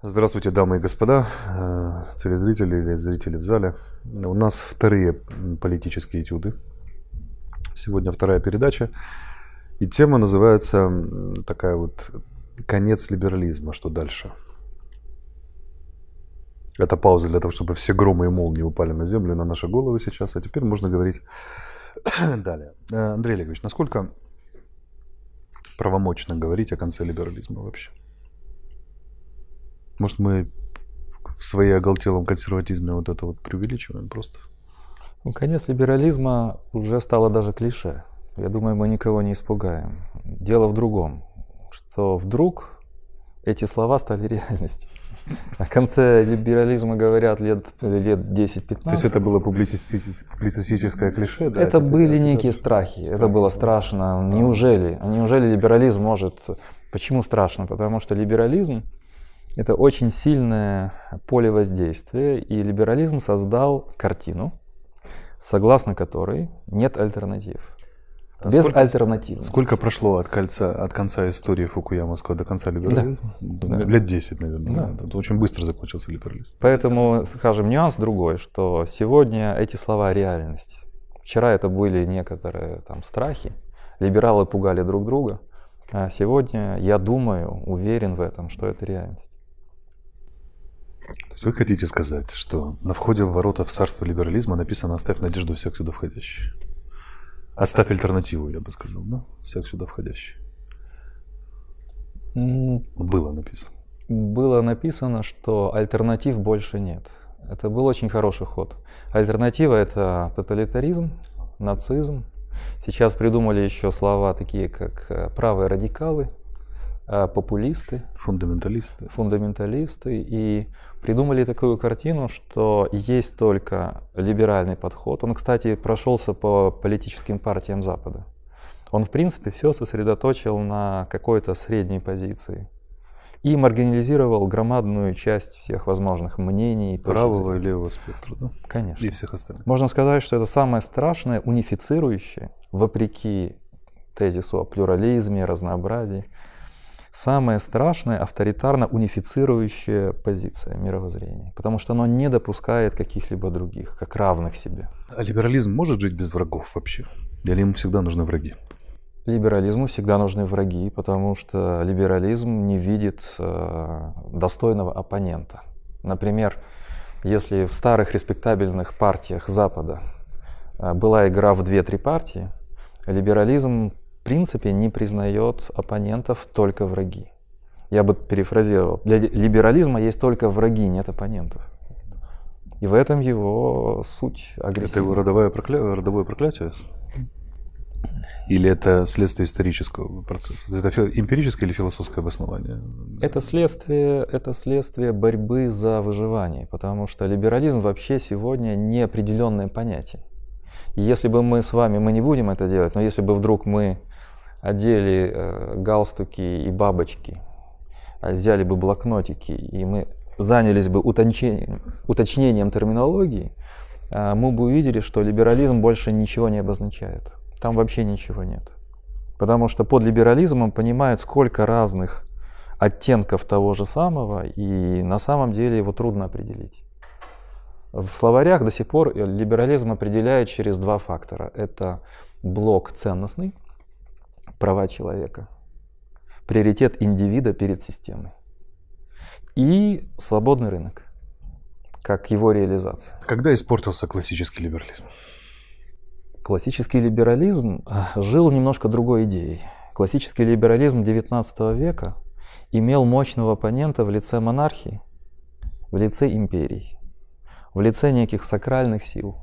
Здравствуйте, дамы и господа, э, телезрители или зрители в зале. У нас вторые политические этюды. Сегодня вторая передача. И тема называется такая вот «Конец либерализма. Что дальше?» Это пауза для того, чтобы все громы и молнии упали на землю, на наши головы сейчас. А теперь можно говорить далее. Э, Андрей Олегович, насколько правомочно говорить о конце либерализма вообще? Может, мы в своей оголтелом консерватизме вот это вот преувеличиваем просто? Ну, конец либерализма уже стало даже клише. Я думаю, мы никого не испугаем. Дело в другом, что вдруг эти слова стали реальностью. О конце либерализма говорят лет, лет 10-15. То есть это было публицистическое клише? Да? Это, это были некие страхи. страхи. Это было страшно. Неужели? Неужели либерализм может... Почему страшно? Потому что либерализм это очень сильное поле воздействия, и либерализм создал картину, согласно которой нет альтернатив. А Без сколько, альтернатив. Сколько прошло от, кольца, от конца истории Фукуямовского до конца либерализма? Да. Лет 10, наверное. Да. Да. Очень быстро закончился либерализм. Поэтому, скажем, нюанс другой, что сегодня эти слова реальность. Вчера это были некоторые там страхи, либералы пугали друг друга, а сегодня я думаю, уверен в этом, что это реальность. То есть вы хотите сказать, что на входе в ворота в царство либерализма написано «Оставь надежду всех сюда входящих». Оставь альтернативу, я бы сказал, да? Всех сюда входящих. Было написано. Было написано, что альтернатив больше нет. Это был очень хороший ход. Альтернатива – это тоталитаризм, нацизм. Сейчас придумали еще слова такие, как э, правые радикалы, э, популисты. Фундаменталисты. Фундаменталисты. И придумали такую картину, что есть только либеральный подход. Он, кстати, прошелся по политическим партиям Запада. Он, в принципе, все сосредоточил на какой-то средней позиции и маргинализировал громадную часть всех возможных мнений. Правого и левого спектра, да? Конечно. И всех остальных. Можно сказать, что это самое страшное, унифицирующее, вопреки тезису о плюрализме, разнообразии, самая страшная авторитарно-унифицирующая позиция мировоззрения, потому что оно не допускает каких-либо других, как равных себе. А либерализм может жить без врагов вообще? Или ему всегда нужны враги? Либерализму всегда нужны враги, потому что либерализм не видит э, достойного оппонента. Например, если в старых респектабельных партиях Запада э, была игра в две-три партии, либерализм принципе не признает оппонентов только враги. Я бы перефразировал. Для либерализма есть только враги, нет оппонентов. И в этом его суть агрессии. Это его родовое, прокля... родовое проклятие? Или это следствие исторического процесса? Это эмпирическое или философское обоснование? Это следствие, это следствие борьбы за выживание, потому что либерализм вообще сегодня неопределенное понятие. Если бы мы с вами, мы не будем это делать, но если бы вдруг мы одели э, галстуки и бабочки, а взяли бы блокнотики, и мы занялись бы уточнением, уточнением терминологии, э, мы бы увидели, что либерализм больше ничего не обозначает. Там вообще ничего нет. Потому что под либерализмом понимают, сколько разных оттенков того же самого, и на самом деле его трудно определить. В словарях до сих пор либерализм определяют через два фактора. Это блок ценностный – права человека, приоритет индивида перед системой и свободный рынок, как его реализация. Когда испортился классический либерализм? Классический либерализм а, жил немножко другой идеей. Классический либерализм XIX века имел мощного оппонента в лице монархии, в лице империй, в лице неких сакральных сил.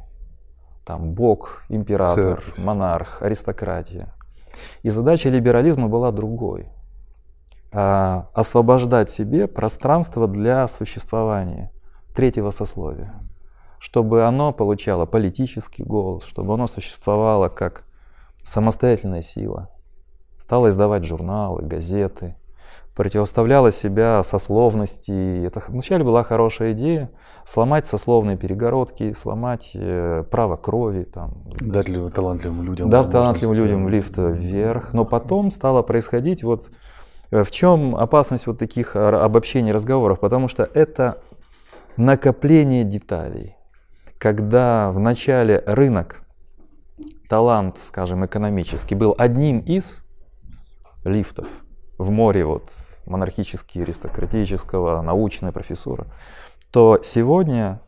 Там бог, император, Церковь. монарх, аристократия. И задача либерализма была другой. А, освобождать себе пространство для существования третьего сословия. Чтобы оно получало политический голос, чтобы оно существовало как самостоятельная сила. Стало издавать журналы, газеты, противоставляла себя сословности. Это вначале была хорошая идея сломать сословные перегородки, сломать э, право крови. Там, дать ли талантливым людям Дать талантливым людям лифт вверх. Но потом стало происходить вот В чем опасность вот таких обобщений разговоров? Потому что это накопление деталей. Когда в начале рынок, талант, скажем, экономический, был одним из лифтов в море вот монархически аристократического, научная профессура, то сегодня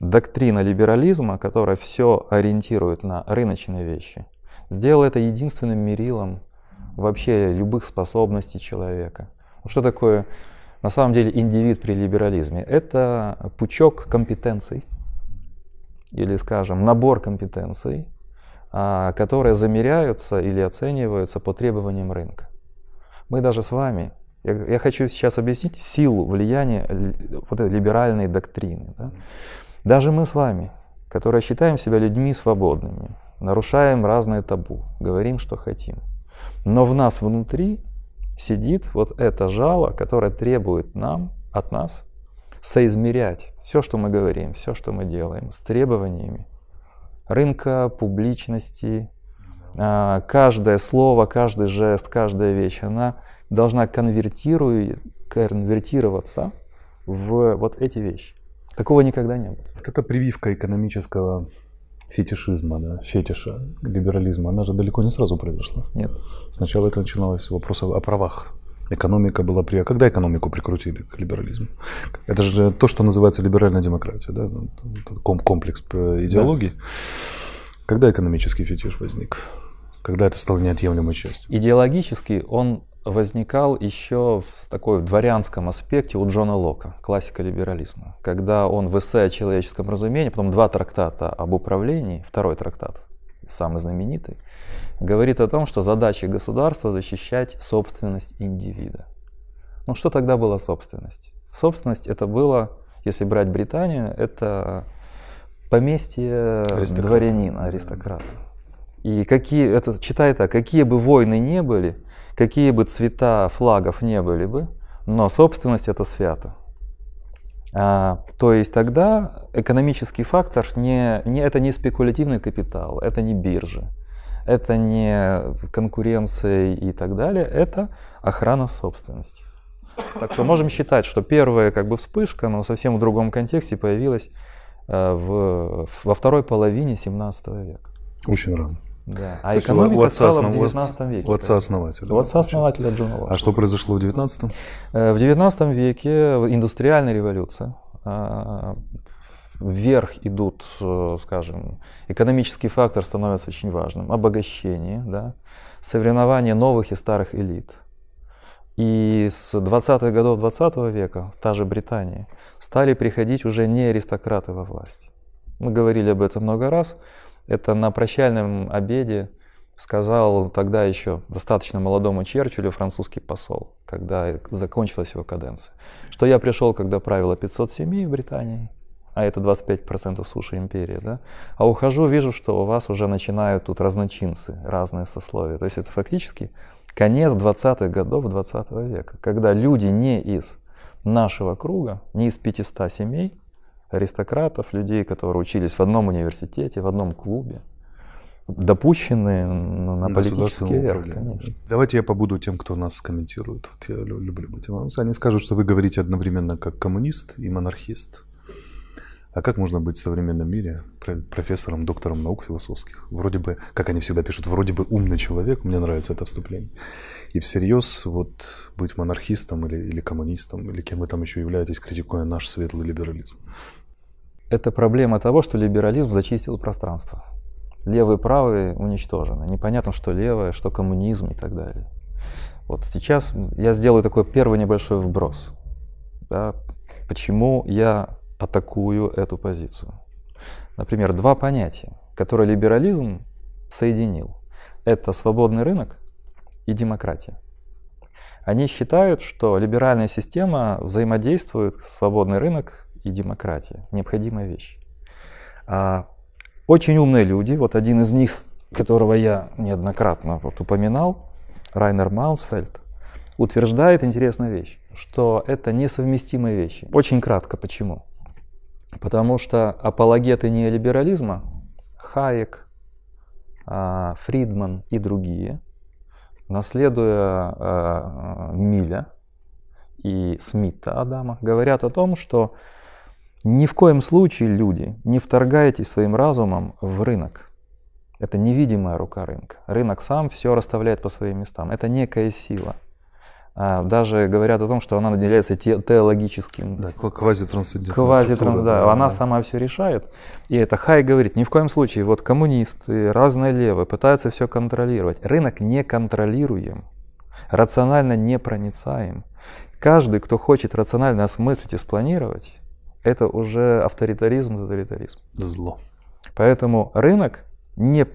доктрина либерализма, которая все ориентирует на рыночные вещи, сделала это единственным мерилом вообще любых способностей человека. Что такое на самом деле индивид при либерализме? Это пучок компетенций, или, скажем, набор компетенций, а, которые замеряются или оцениваются по требованиям рынка. Мы даже с вами, я, я хочу сейчас объяснить силу влияния вот этой либеральной доктрины. Да? Даже мы с вами, которые считаем себя людьми свободными, нарушаем разные табу, говорим, что хотим. Но в нас внутри сидит вот это жало, которое требует нам, от нас, соизмерять все, что мы говорим, все, что мы делаем, с требованиями рынка, публичности. А, каждое слово, каждый жест, каждая вещь, она должна конвертироваться в вот эти вещи. Такого никогда не было. Вот эта прививка экономического фетишизма, да, фетиша, либерализма, она же далеко не сразу произошла. Нет. Сначала это начиналось с вопроса о правах. Экономика была при... А когда экономику прикрутили к либерализму? Это же то, что называется либеральная демократия, да? комплекс идеологий. Да. Когда экономический фетиш возник? Когда это стало неотъемлемой частью? Идеологически он возникал еще в такой дворянском аспекте у Джона Лока, классика либерализма, когда он в эссе о человеческом разумении, потом два трактата об управлении, второй трактат, самый знаменитый, говорит о том, что задача государства защищать собственность индивида. Ну что тогда была собственность? Собственность это было, если брать Британию, это поместье Аристократ. дворянина, аристократа. И какие, это читай так, какие бы войны не были, какие бы цвета флагов не были бы, но собственность это свято. А, то есть тогда экономический фактор не, не, это не спекулятивный капитал, это не биржи, это не конкуренция и так далее, это охрана собственности. Так что можем считать, что первая как бы вспышка, но совсем в другом контексте появилась э, в, во второй половине 17 века. Очень рано. Да. А экономика у стала в 19 веке. У отца основателя. У отца основателя Джона Лока. А что произошло в 19 э, В 19 веке индустриальная революция. А, вверх идут, э, скажем, экономический фактор становится очень важным. Обогащение, да, соревнование новых и старых элит. И с 20-х годов 20 века, та же Британия, стали приходить уже не аристократы во власть. Мы говорили об этом много раз. Это на прощальном обеде сказал тогда еще достаточно молодому Черчиллю французский посол, когда закончилась его каденция, что я пришел, когда правило 500 семей в Британии, а это 25% суши империи, да, а ухожу, вижу, что у вас уже начинают тут разночинцы, разные сословия. То есть это фактически конец 20-х годов 20 века, когда люди не из нашего круга, не из 500 семей, аристократов, людей, которые учились в одном университете, в одном клубе, допущены на политический верх, конечно. Давайте я побуду тем, кто нас комментирует. Вот я люблю быть. Они скажут, что вы говорите одновременно как коммунист и монархист. А как можно быть в современном мире профессором, доктором наук философских? Вроде бы, как они всегда пишут, вроде бы умный человек, мне нравится это вступление. И всерьез вот быть монархистом или, или коммунистом, или кем вы там еще являетесь, критикуя наш светлый либерализм это проблема того, что либерализм зачистил пространство. Левые и правые уничтожены. Непонятно, что левое, что коммунизм и так далее. Вот сейчас я сделаю такой первый небольшой вброс. Да, почему я атакую эту позицию? Например, два понятия, которые либерализм соединил. Это свободный рынок и демократия. Они считают, что либеральная система взаимодействует, свободный рынок и демократия. Необходимая вещь. А, очень умные люди, вот один из них, которого я неоднократно вот упоминал, Райнер Маусфельд, утверждает интересную вещь, что это несовместимые вещи. Очень кратко, почему? Потому что апологеты неолиберализма, Хайек, а, Фридман и другие, наследуя э, Миля и Смита Адама, говорят о том, что ни в коем случае, люди, не вторгайтесь своим разумом в рынок. Это невидимая рука рынка. Рынок сам все расставляет по своим местам. Это некая сила. А, даже говорят о том, что она наделяется те, теологическим. Да, квазитрансцендентной квази да, да, она сама все решает. И это Хай говорит, ни в коем случае, вот коммунисты, разные левые пытаются все контролировать. Рынок не контролируем, рационально не проницаем. Каждый, кто хочет рационально осмыслить и спланировать, это уже авторитаризм, тоталитаризм. Зло. Поэтому рынок не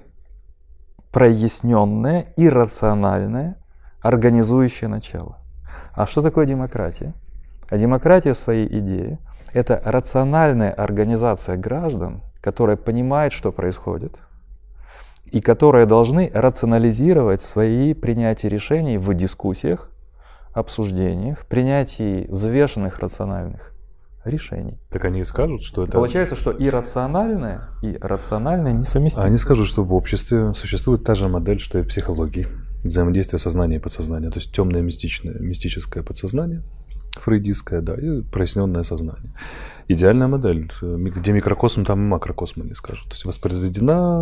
проясненное, иррациональное, организующее начало. А что такое демократия? А демократия в своей идее – это рациональная организация граждан, которая понимает, что происходит, и которые должны рационализировать свои принятия решений в дискуссиях, обсуждениях, принятии взвешенных рациональных решений. Так они и скажут, что это... Получается, что иррациональное и рациональное несовместимо. Они скажут, что в обществе существует та же модель, что и в психологии. Взаимодействие сознания и подсознания. То есть темное мистичное, мистическое подсознание, фрейдистское, да, и проясненное сознание идеальная модель, где микрокосм, там и макрокосм, они скажут. То есть воспроизведена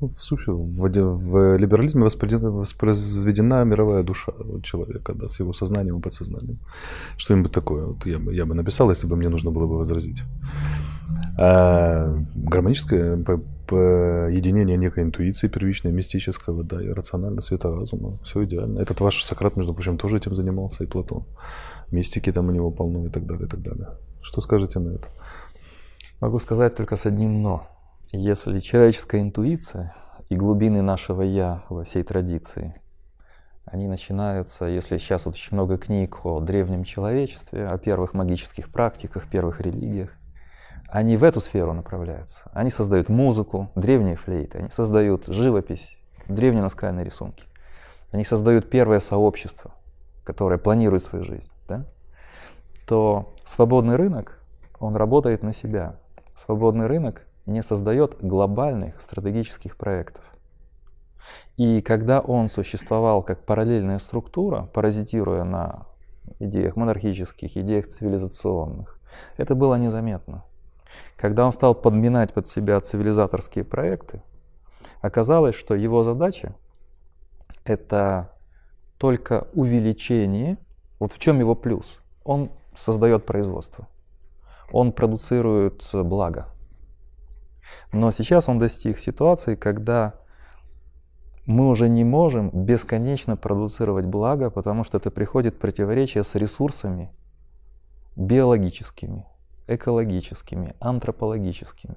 в суще, в, в либерализме воспроизведена, воспроизведена мировая душа человека, да, с его сознанием и подсознанием. Что-нибудь такое вот я, бы, я бы написал, если бы мне нужно было бы возразить. А гармоническое единение некой интуиции первичной, мистического, да, и рационально света разума. Все идеально. Этот ваш Сократ, между прочим, тоже этим занимался, и Платон. Мистики там у него полно и так далее, и так далее. Что скажете на это? Могу сказать только с одним «но». Если человеческая интуиция и глубины нашего «я» во всей традиции, они начинаются, если сейчас вот очень много книг о древнем человечестве, о первых магических практиках, первых религиях, они в эту сферу направляются. Они создают музыку, древние флейты, они создают живопись, древние наскальные рисунки. Они создают первое сообщество, которое планирует свою жизнь. Да? то свободный рынок, он работает на себя. Свободный рынок не создает глобальных стратегических проектов. И когда он существовал как параллельная структура, паразитируя на идеях монархических, идеях цивилизационных, это было незаметно. Когда он стал подминать под себя цивилизаторские проекты, оказалось, что его задача — это только увеличение, вот в чем его плюс. Он создает производство. Он продуцирует благо. Но сейчас он достиг ситуации, когда мы уже не можем бесконечно продуцировать благо, потому что это приходит противоречие с ресурсами биологическими, экологическими, антропологическими.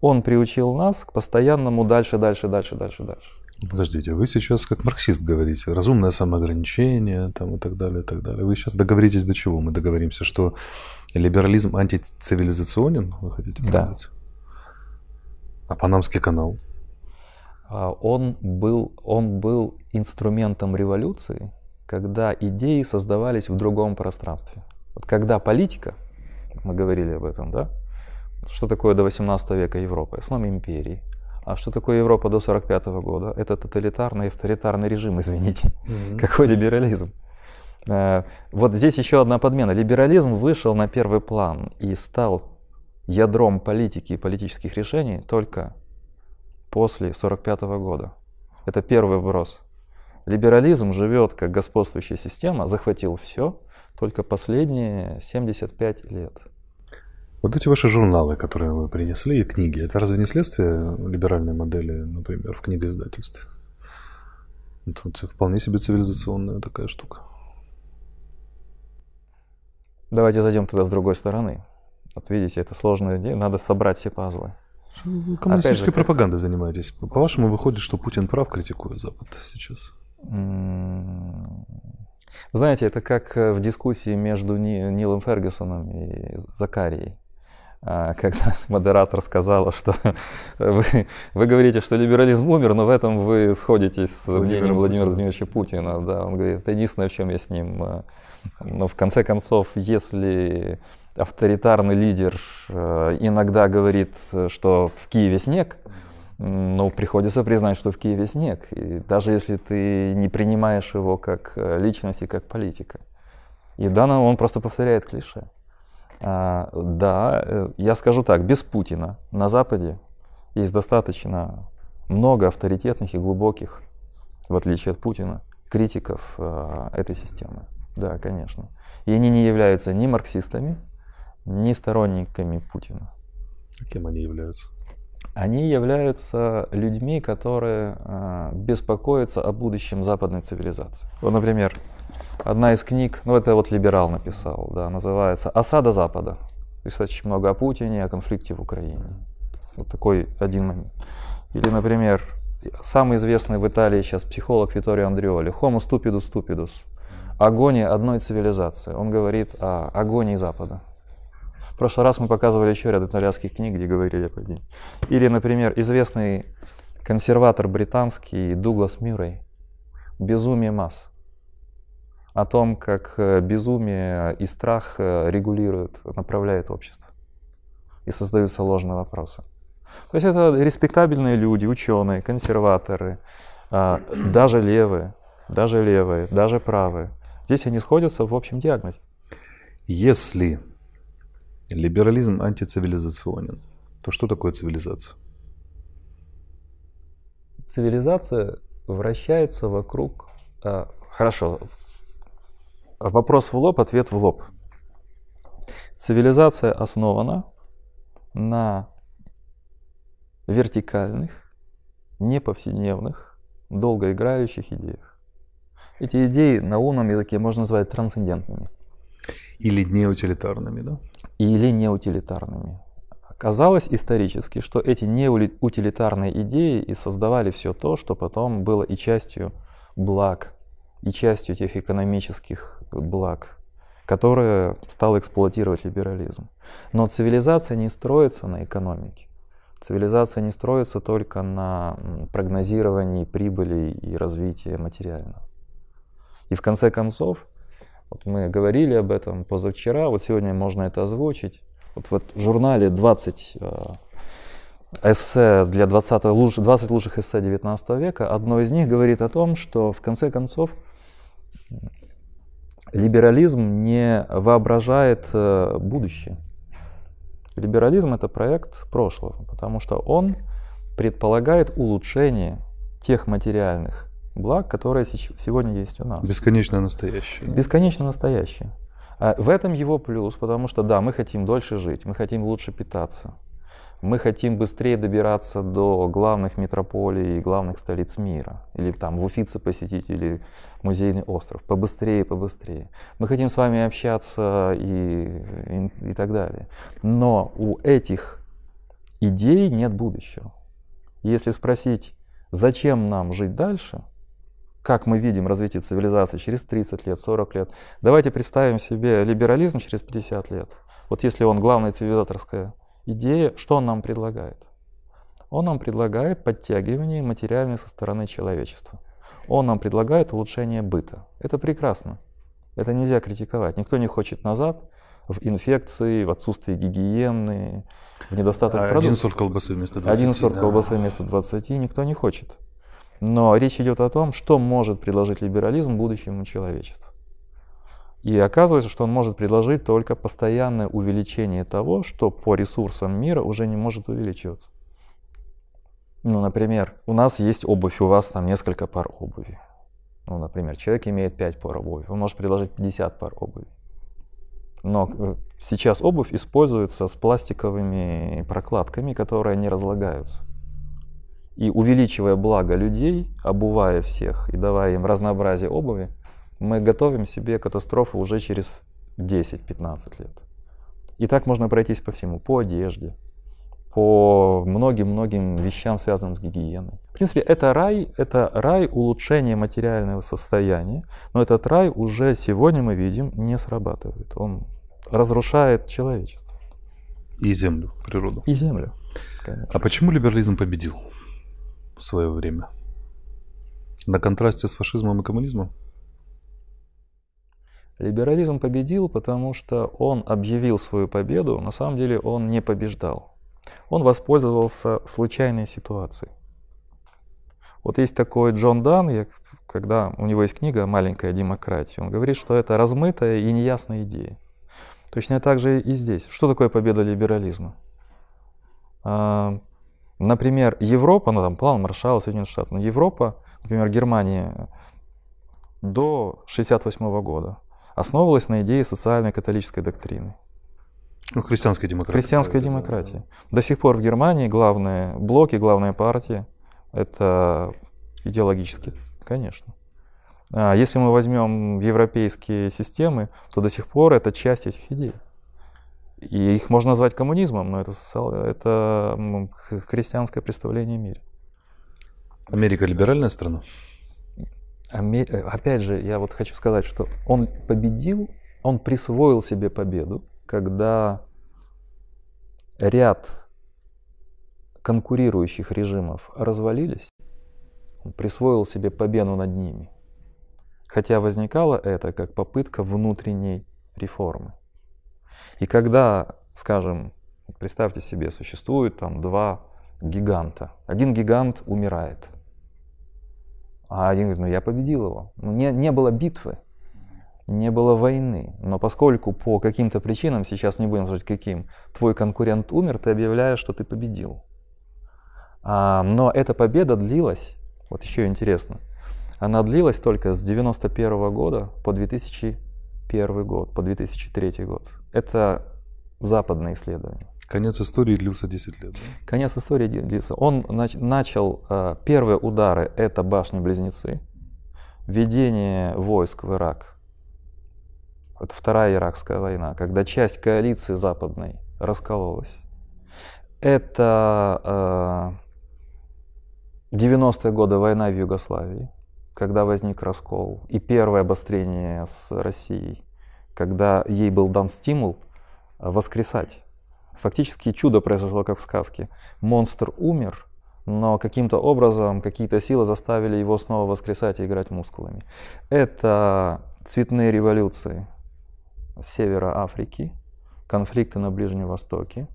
Он приучил нас к постоянному дальше, дальше, дальше, дальше, дальше. Подождите, вы сейчас как марксист говорите, разумное самоограничение там, и так далее, и так далее. Вы сейчас договоритесь до чего? Мы договоримся, что либерализм антицивилизационен, вы хотите сказать? Да. А Панамский канал? А, он был, он был инструментом революции, когда идеи создавались в другом пространстве. Вот когда политика, мы говорили об этом, да? Что такое до 18 века Европа? Основном империи а что такое Европа до 1945 года? Это тоталитарный авторитарный режим, извините. Mm-hmm. Какой либерализм? Э, вот здесь еще одна подмена. Либерализм вышел на первый план и стал ядром политики и политических решений только после 1945 года. Это первый вброс. Либерализм живет как господствующая система, захватил все только последние 75 лет. Вот эти ваши журналы, которые вы принесли, и книги, это разве не следствие либеральной модели, например, в книгоиздательстве? Это вполне себе цивилизационная такая штука. Давайте зайдем тогда с другой стороны. Вот видите, это сложная идея, надо собрать все пазлы. Вы коммунистической же, пропагандой занимаетесь. По-вашему, выходит, что Путин прав, критикуя Запад сейчас? Знаете, это как в дискуссии между Нилом Фергюсоном и Закарией. А, когда модератор сказала, что вы, вы говорите, что либерализм умер, но в этом вы сходитесь с мнением Владимира Владимировича Путина. Да, он говорит, это единственное, в чем я с ним. А, но в конце концов, если авторитарный лидер э, иногда говорит, что в Киеве снег, ну, приходится признать, что в Киеве снег. И даже если ты не принимаешь его как личность и как политика. И да, он просто повторяет клише. А, да, э, я скажу так, без Путина на Западе есть достаточно много авторитетных и глубоких, в отличие от Путина, критиков э, этой системы. Да, конечно. И они не являются ни марксистами, ни сторонниками Путина. А кем они являются? Они являются людьми, которые э, беспокоятся о будущем западной цивилизации. Вот, например, одна из книг, ну это вот либерал написал, да, называется «Осада Запада». Пишет очень много о Путине, о конфликте в Украине. Вот такой один момент. Или, например, самый известный в Италии сейчас психолог Виторио Андреоли «Homo stupidus stupidus» – агония одной цивилизации. Он говорит о агонии Запада. В прошлый раз мы показывали еще ряд итальянских книг, где говорили об этом. Или, например, известный консерватор британский Дуглас Мюррей «Безумие масс» о том, как э, безумие и страх э, регулируют, направляют общество и создаются ложные вопросы. То есть это респектабельные люди, ученые, консерваторы, а, даже левые, даже левые, даже правые. Здесь они сходятся в общем диагнозе. Если либерализм антицивилизационен, то что такое цивилизация? Цивилизация вращается вокруг... А, хорошо, вопрос в лоб, ответ в лоб. Цивилизация основана на вертикальных, неповседневных, долгоиграющих идеях. Эти идеи на умном языке можно назвать трансцендентными. Или неутилитарными, да? Или неутилитарными. Оказалось исторически, что эти неутилитарные идеи и создавали все то, что потом было и частью благ, и частью тех экономических благ, которые стал эксплуатировать либерализм. Но цивилизация не строится на экономике. Цивилизация не строится только на прогнозировании прибыли и развития материального. И в конце концов, вот мы говорили об этом позавчера, вот сегодня можно это озвучить. Вот, в журнале 20 э, эссе для 20, луч, 20 лучших эссе 19 века, одно из них говорит о том, что в конце концов либерализм не воображает э, будущее. Либерализм это проект прошлого, потому что он предполагает улучшение тех материальных благ, которые сегодня есть у нас. Бесконечно настоящее. Бесконечно настоящее. А в этом его плюс, потому что да, мы хотим дольше жить, мы хотим лучше питаться, мы хотим быстрее добираться до главных метрополий и главных столиц мира. Или там в Уфице посетить, или музейный остров. Побыстрее, побыстрее. Мы хотим с вами общаться и, и, и так далее. Но у этих идей нет будущего. Если спросить, зачем нам жить дальше, как мы видим развитие цивилизации через 30 лет, 40 лет, давайте представим себе либерализм через 50 лет. Вот если он главная цивилизаторская идея, что он нам предлагает? Он нам предлагает подтягивание материальной со стороны человечества. Он нам предлагает улучшение быта. Это прекрасно. Это нельзя критиковать. Никто не хочет назад в инфекции, в отсутствии гигиены, в недостаток а продуктов. Один сорт колбасы вместо 20. Один сорт да. колбасы вместо 20 никто не хочет. Но речь идет о том, что может предложить либерализм будущему человечеству. И оказывается, что он может предложить только постоянное увеличение того, что по ресурсам мира уже не может увеличиваться. Ну, например, у нас есть обувь, у вас там несколько пар обуви. Ну, например, человек имеет 5 пар обуви, он может предложить 50 пар обуви. Но э, сейчас обувь используется с пластиковыми прокладками, которые не разлагаются. И увеличивая благо людей, обувая всех и давая им разнообразие обуви, мы готовим себе катастрофу уже через 10-15 лет. И так можно пройтись по всему, по одежде, по многим-многим вещам, связанным с гигиеной. В принципе, это рай, это рай улучшения материального состояния, но этот рай уже сегодня мы видим не срабатывает. Он разрушает человечество. И землю, природу. И землю. Конечно. А почему либерализм победил в свое время? На контрасте с фашизмом и коммунизмом? Либерализм победил, потому что он объявил свою победу, на самом деле он не побеждал. Он воспользовался случайной ситуацией. Вот есть такой Джон Дан, я, когда у него есть книга «Маленькая демократия», он говорит, что это размытая и неясная идея. Точно так же и здесь. Что такое победа либерализма? А, например, Европа, ну там план Маршалла, Соединенных Штатов, но Европа, например, Германия до 1968 года основывалась на идее социальной католической доктрины. Ну, христианская демократия. Христианская да, демократия. Да. До сих пор в Германии главные блоки, главные партии – это идеологически, конечно. А если мы возьмем европейские системы, то до сих пор это часть этих идей. И их можно назвать коммунизмом, но это, это христианское представление о мире. Америка либеральная страна? Опять же, я вот хочу сказать, что он победил, он присвоил себе победу, когда ряд конкурирующих режимов развалились, он присвоил себе победу над ними. Хотя возникало это как попытка внутренней реформы. И когда, скажем, представьте себе, существует там два гиганта. Один гигант умирает, а один говорит, ну я победил его. Ну, не, не было битвы, не было войны. Но поскольку по каким-то причинам, сейчас не будем сказать каким, твой конкурент умер, ты объявляешь, что ты победил. А, но эта победа длилась, вот еще интересно, она длилась только с 91 года по 2001 год, по 2003 год. Это западное исследование. Конец истории длился 10 лет. Да? Конец истории длился. Он нач- начал, э, первые удары это башни-близнецы, введение войск в Ирак. Это вторая иракская война, когда часть коалиции западной раскололась. Это э, 90-е годы война в Югославии когда возник раскол, и первое обострение с Россией, когда ей был дан стимул воскресать. Фактически чудо произошло, как в сказке. Монстр умер, но каким-то образом какие-то силы заставили его снова воскресать и играть мускулами. Это цветные революции севера Африки, конфликты на Ближнем Востоке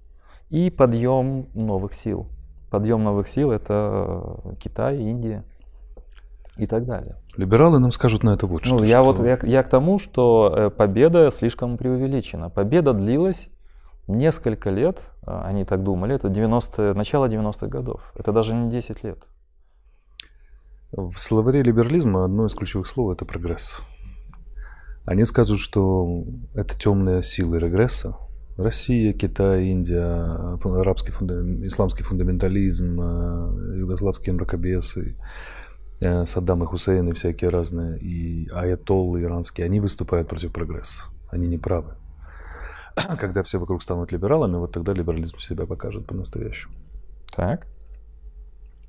и подъем новых сил. Подъем новых сил – это Китай, Индия – и так далее. Либералы нам скажут на это вот что. Ну, я что... вот я, я к тому, что э, победа слишком преувеличена. Победа длилась несколько лет, а, они так думали, это 90, начало 90-х годов. Это даже не 10 лет. В словаре либерализма одно из ключевых слов – это прогресс. Они скажут, что это темные силы регресса. Россия, Китай, Индия, арабский фунда... исламский фундаментализм, э, югославские мракобесы – Э, Саддам и Хусейн и всякие разные, и аятоллы иранские, они выступают против прогресса. Они не правы. Когда все вокруг станут либералами, вот тогда либерализм себя покажет по-настоящему. Так.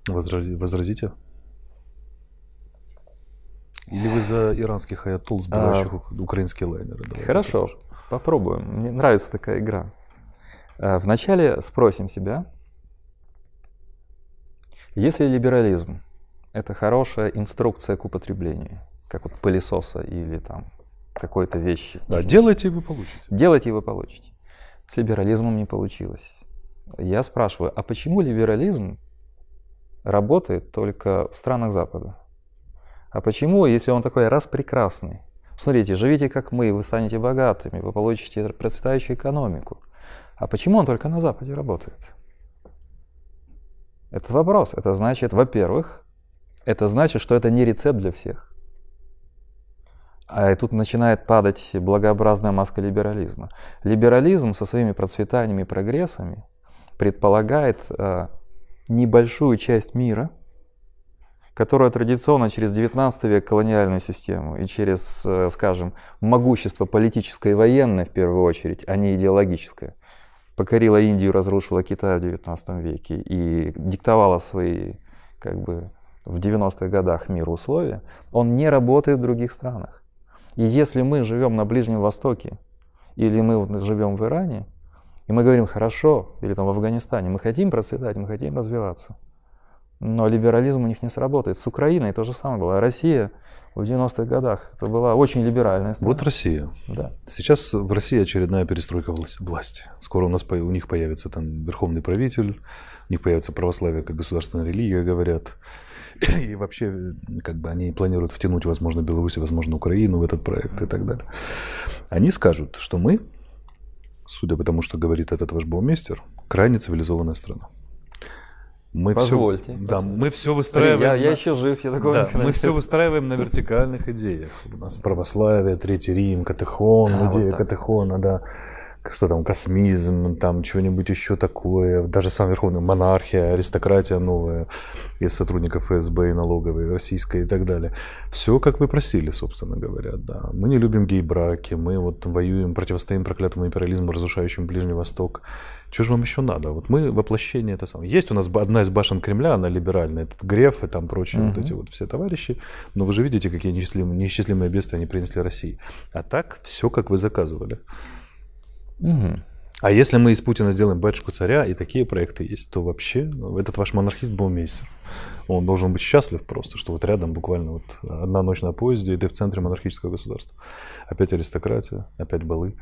Возрази, возразите? Или вы за иранских аятолл, сбивающих а, украинские лайнеры? Давайте хорошо, покажем. попробуем. Мне нравится такая игра. Э, вначале спросим себя, если либерализм это хорошая инструкция к употреблению, как вот пылесоса или там какой-то вещи. Да, делайте и вы получите. Делайте и вы получите. С либерализмом не получилось. Я спрашиваю, а почему либерализм работает только в странах Запада? А почему, если он такой раз прекрасный? Смотрите, живите как мы, вы станете богатыми, вы получите процветающую экономику. А почему он только на Западе работает? Это вопрос. Это значит, во-первых, это значит, что это не рецепт для всех. А тут начинает падать благообразная маска либерализма. Либерализм со своими процветаниями и прогрессами предполагает э, небольшую часть мира, которая традиционно через 19 век колониальную систему и через, э, скажем, могущество политическое и военное в первую очередь, а не идеологическое, покорила Индию, разрушила Китай в 19 веке и диктовала свои как бы, в 90-х годах мира условия, он не работает в других странах. И если мы живем на Ближнем Востоке, или мы живем в Иране, и мы говорим, хорошо, или там в Афганистане, мы хотим процветать, мы хотим развиваться, Но либерализм у них не сработает. С Украиной то же самое было. Россия в 90-х годах это была очень либеральная страна. Вот Россия. Да. Сейчас в России очередная перестройка власти. Скоро у нас у них появится там верховный правитель, у них появится православие как государственная религия, говорят. И вообще, как бы они планируют втянуть, возможно, Беларусь, возможно, Украину в этот проект и так далее. Они скажут, что мы, судя по тому, что говорит этот ваш баумейстер, крайне цивилизованная страна. Мы позвольте. Все, позвольте. Да, мы все выстраиваем. Я, на, я еще жив, я такого да, Мы все выстраиваем на вертикальных идеях. У нас православие, Третий Рим, Катехон, а, идея вот Катехона, да что там, космизм, там чего-нибудь еще такое, даже сам верховный монархия, аристократия новая из сотрудников ФСБ и налоговой, российской и так далее. Все, как вы просили, собственно говоря, да. Мы не любим гей-браки, мы вот воюем, противостоим проклятому империализму, разрушающему Ближний Восток. Что же вам еще надо? Вот мы воплощение это самое. Есть у нас одна из башен Кремля, она либеральная, этот Греф и там прочие угу. вот эти вот все товарищи, но вы же видите, какие неисчислимые, неисчислимые бедствия они принесли России. А так все, как вы заказывали. Угу. А если мы из Путина сделаем батюшку царя, и такие проекты есть, то вообще ну, этот ваш монархист был мейстер. Он должен быть счастлив просто, что вот рядом буквально вот одна ночь на поезде, и ты в центре монархического государства. Опять аристократия, опять балы.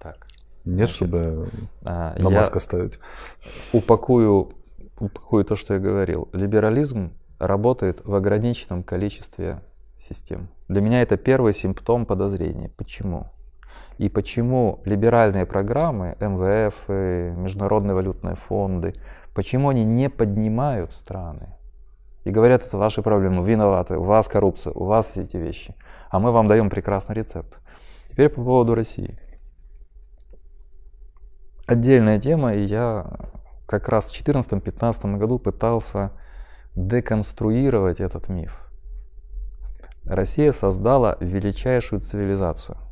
Так. Нет, Значит, чтобы а, на маска ставить. Упакую, упакую то, что я говорил. Либерализм работает в ограниченном количестве систем. Для меня это первый симптом подозрения. Почему? И почему либеральные программы, МВФ, Международные валютные фонды, почему они не поднимают страны? И говорят, это ваши проблемы, виноваты, у вас коррупция, у вас все эти вещи. А мы вам даем прекрасный рецепт. Теперь по поводу России. Отдельная тема, и я как раз в 2014-2015 году пытался деконструировать этот миф. Россия создала величайшую цивилизацию –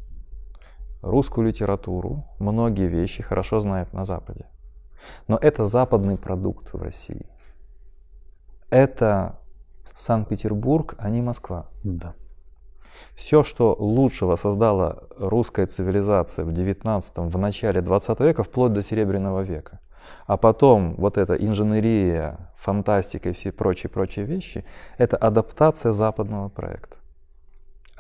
русскую литературу, многие вещи хорошо знают на Западе. Но это западный продукт в России. Это Санкт-Петербург, а не Москва. Да. Все, что лучшего создала русская цивилизация в 19 в начале 20 века, вплоть до Серебряного века. А потом вот эта инженерия, фантастика и все прочие-прочие вещи, это адаптация западного проекта.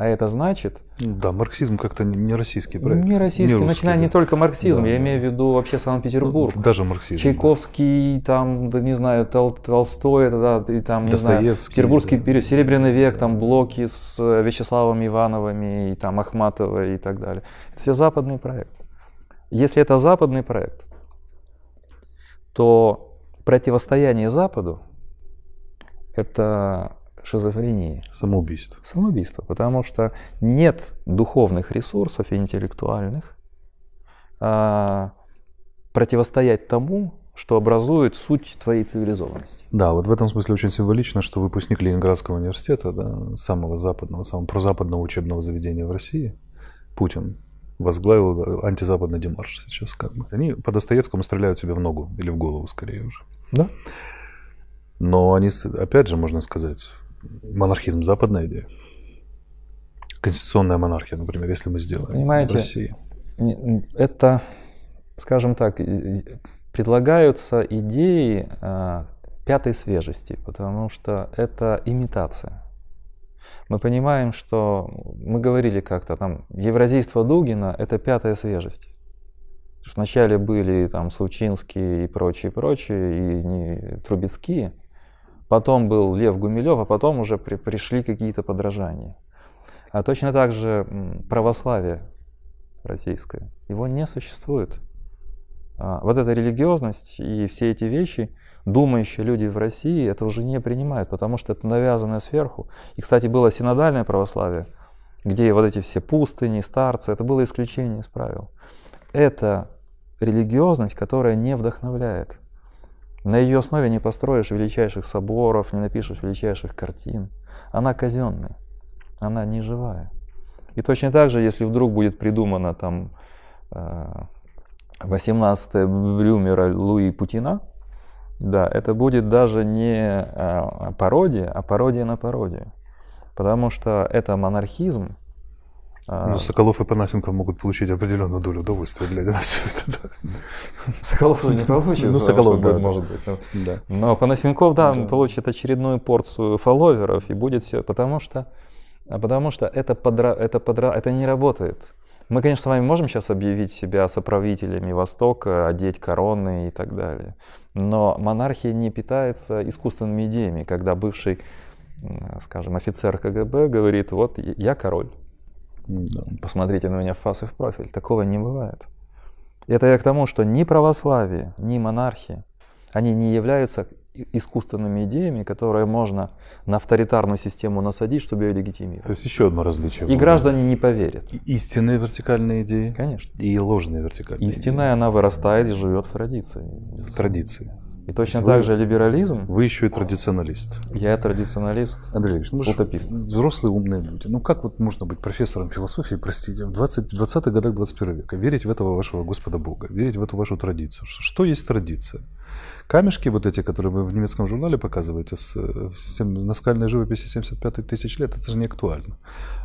А это значит... Да, марксизм как-то не российский проект. Не российский, не начиная да. не только марксизм, да. я имею в виду вообще Санкт-Петербург. Ну, даже марксизм. Чайковский, там, да, не знаю, Тол Толстой, да, и там, не знаю, Петербургский да. Серебряный век, там блоки с э, Вячеславом Ивановыми, и там Ахматовой и так далее. Это все западный проект. Если это западный проект, то противостояние Западу – это шизофрении. Самоубийство. Самоубийство, потому что нет духовных ресурсов и интеллектуальных а, противостоять тому, что образует суть твоей цивилизованности. Да, вот в этом смысле очень символично, что выпускник Ленинградского университета, да, самого западного, самого прозападного учебного заведения в России, Путин, возглавил антизападный демарш сейчас как бы. Они по Достоевскому стреляют себе в ногу или в голову скорее уже. Да. Но они, опять же, можно сказать, монархизм западная идея. Конституционная монархия, например, если мы сделаем Понимаете, в России. Это, скажем так, предлагаются идеи а, пятой свежести, потому что это имитация. Мы понимаем, что мы говорили как-то там, евразийство Дугина – это пятая свежесть. Вначале были там Случинские и прочие, прочие, и не, Трубецкие – Потом был Лев Гумилев, а потом уже при, пришли какие-то подражания. А точно так же православие российское, его не существует. А, вот эта религиозность и все эти вещи, думающие люди в России это уже не принимают, потому что это навязанное сверху. И, кстати, было синодальное православие, где вот эти все пустыни, старцы, это было исключение из правил. Это религиозность, которая не вдохновляет. На ее основе не построишь величайших соборов, не напишешь величайших картин. Она казенная, она не живая. И точно так же, если вдруг будет придумано там 18-е э, Брюмера Луи Путина, да, это будет даже не э, пародия, а пародия на пародию. Потому что это монархизм, Ну, Соколов и Панасенков могут получить определенную долю удовольствия, глядя на все это. Да. Соколов не получит, ну, Соколов, да, может быть. Но, да. но Панасенков, да, да, получит очередную порцию фолловеров и будет все, потому что, потому что это, подра, это, подра, это не работает. Мы, конечно, с вами можем сейчас объявить себя соправителями Востока, одеть короны и так далее. Но монархия не питается искусственными идеями, когда бывший, скажем, офицер КГБ говорит, вот я король. Да. Посмотрите на меня в фас и в профиль. Такого не бывает. Это я к тому, что ни православие, ни монархия, они не являются искусственными идеями, которые можно на авторитарную систему насадить, чтобы ее легитимировать. То есть еще одно различие. И граждане не поверят. Истинные вертикальные идеи. Конечно. И ложные вертикальные Истинная, идеи. она вырастает и живет в традиции. В традиции. И точно так же либерализм. Вы еще и традиционалист. Я традиционалист. Андрей Ильич, ну, утопист. взрослые умные люди. Ну как вот можно быть профессором философии, простите, в 20, 20-х годах 21 века? Верить в этого вашего Господа Бога, верить в эту вашу традицию. Что есть традиция? Камешки вот эти, которые вы в немецком журнале показываете с, с наскальной живописи 75 тысяч лет, это же не актуально.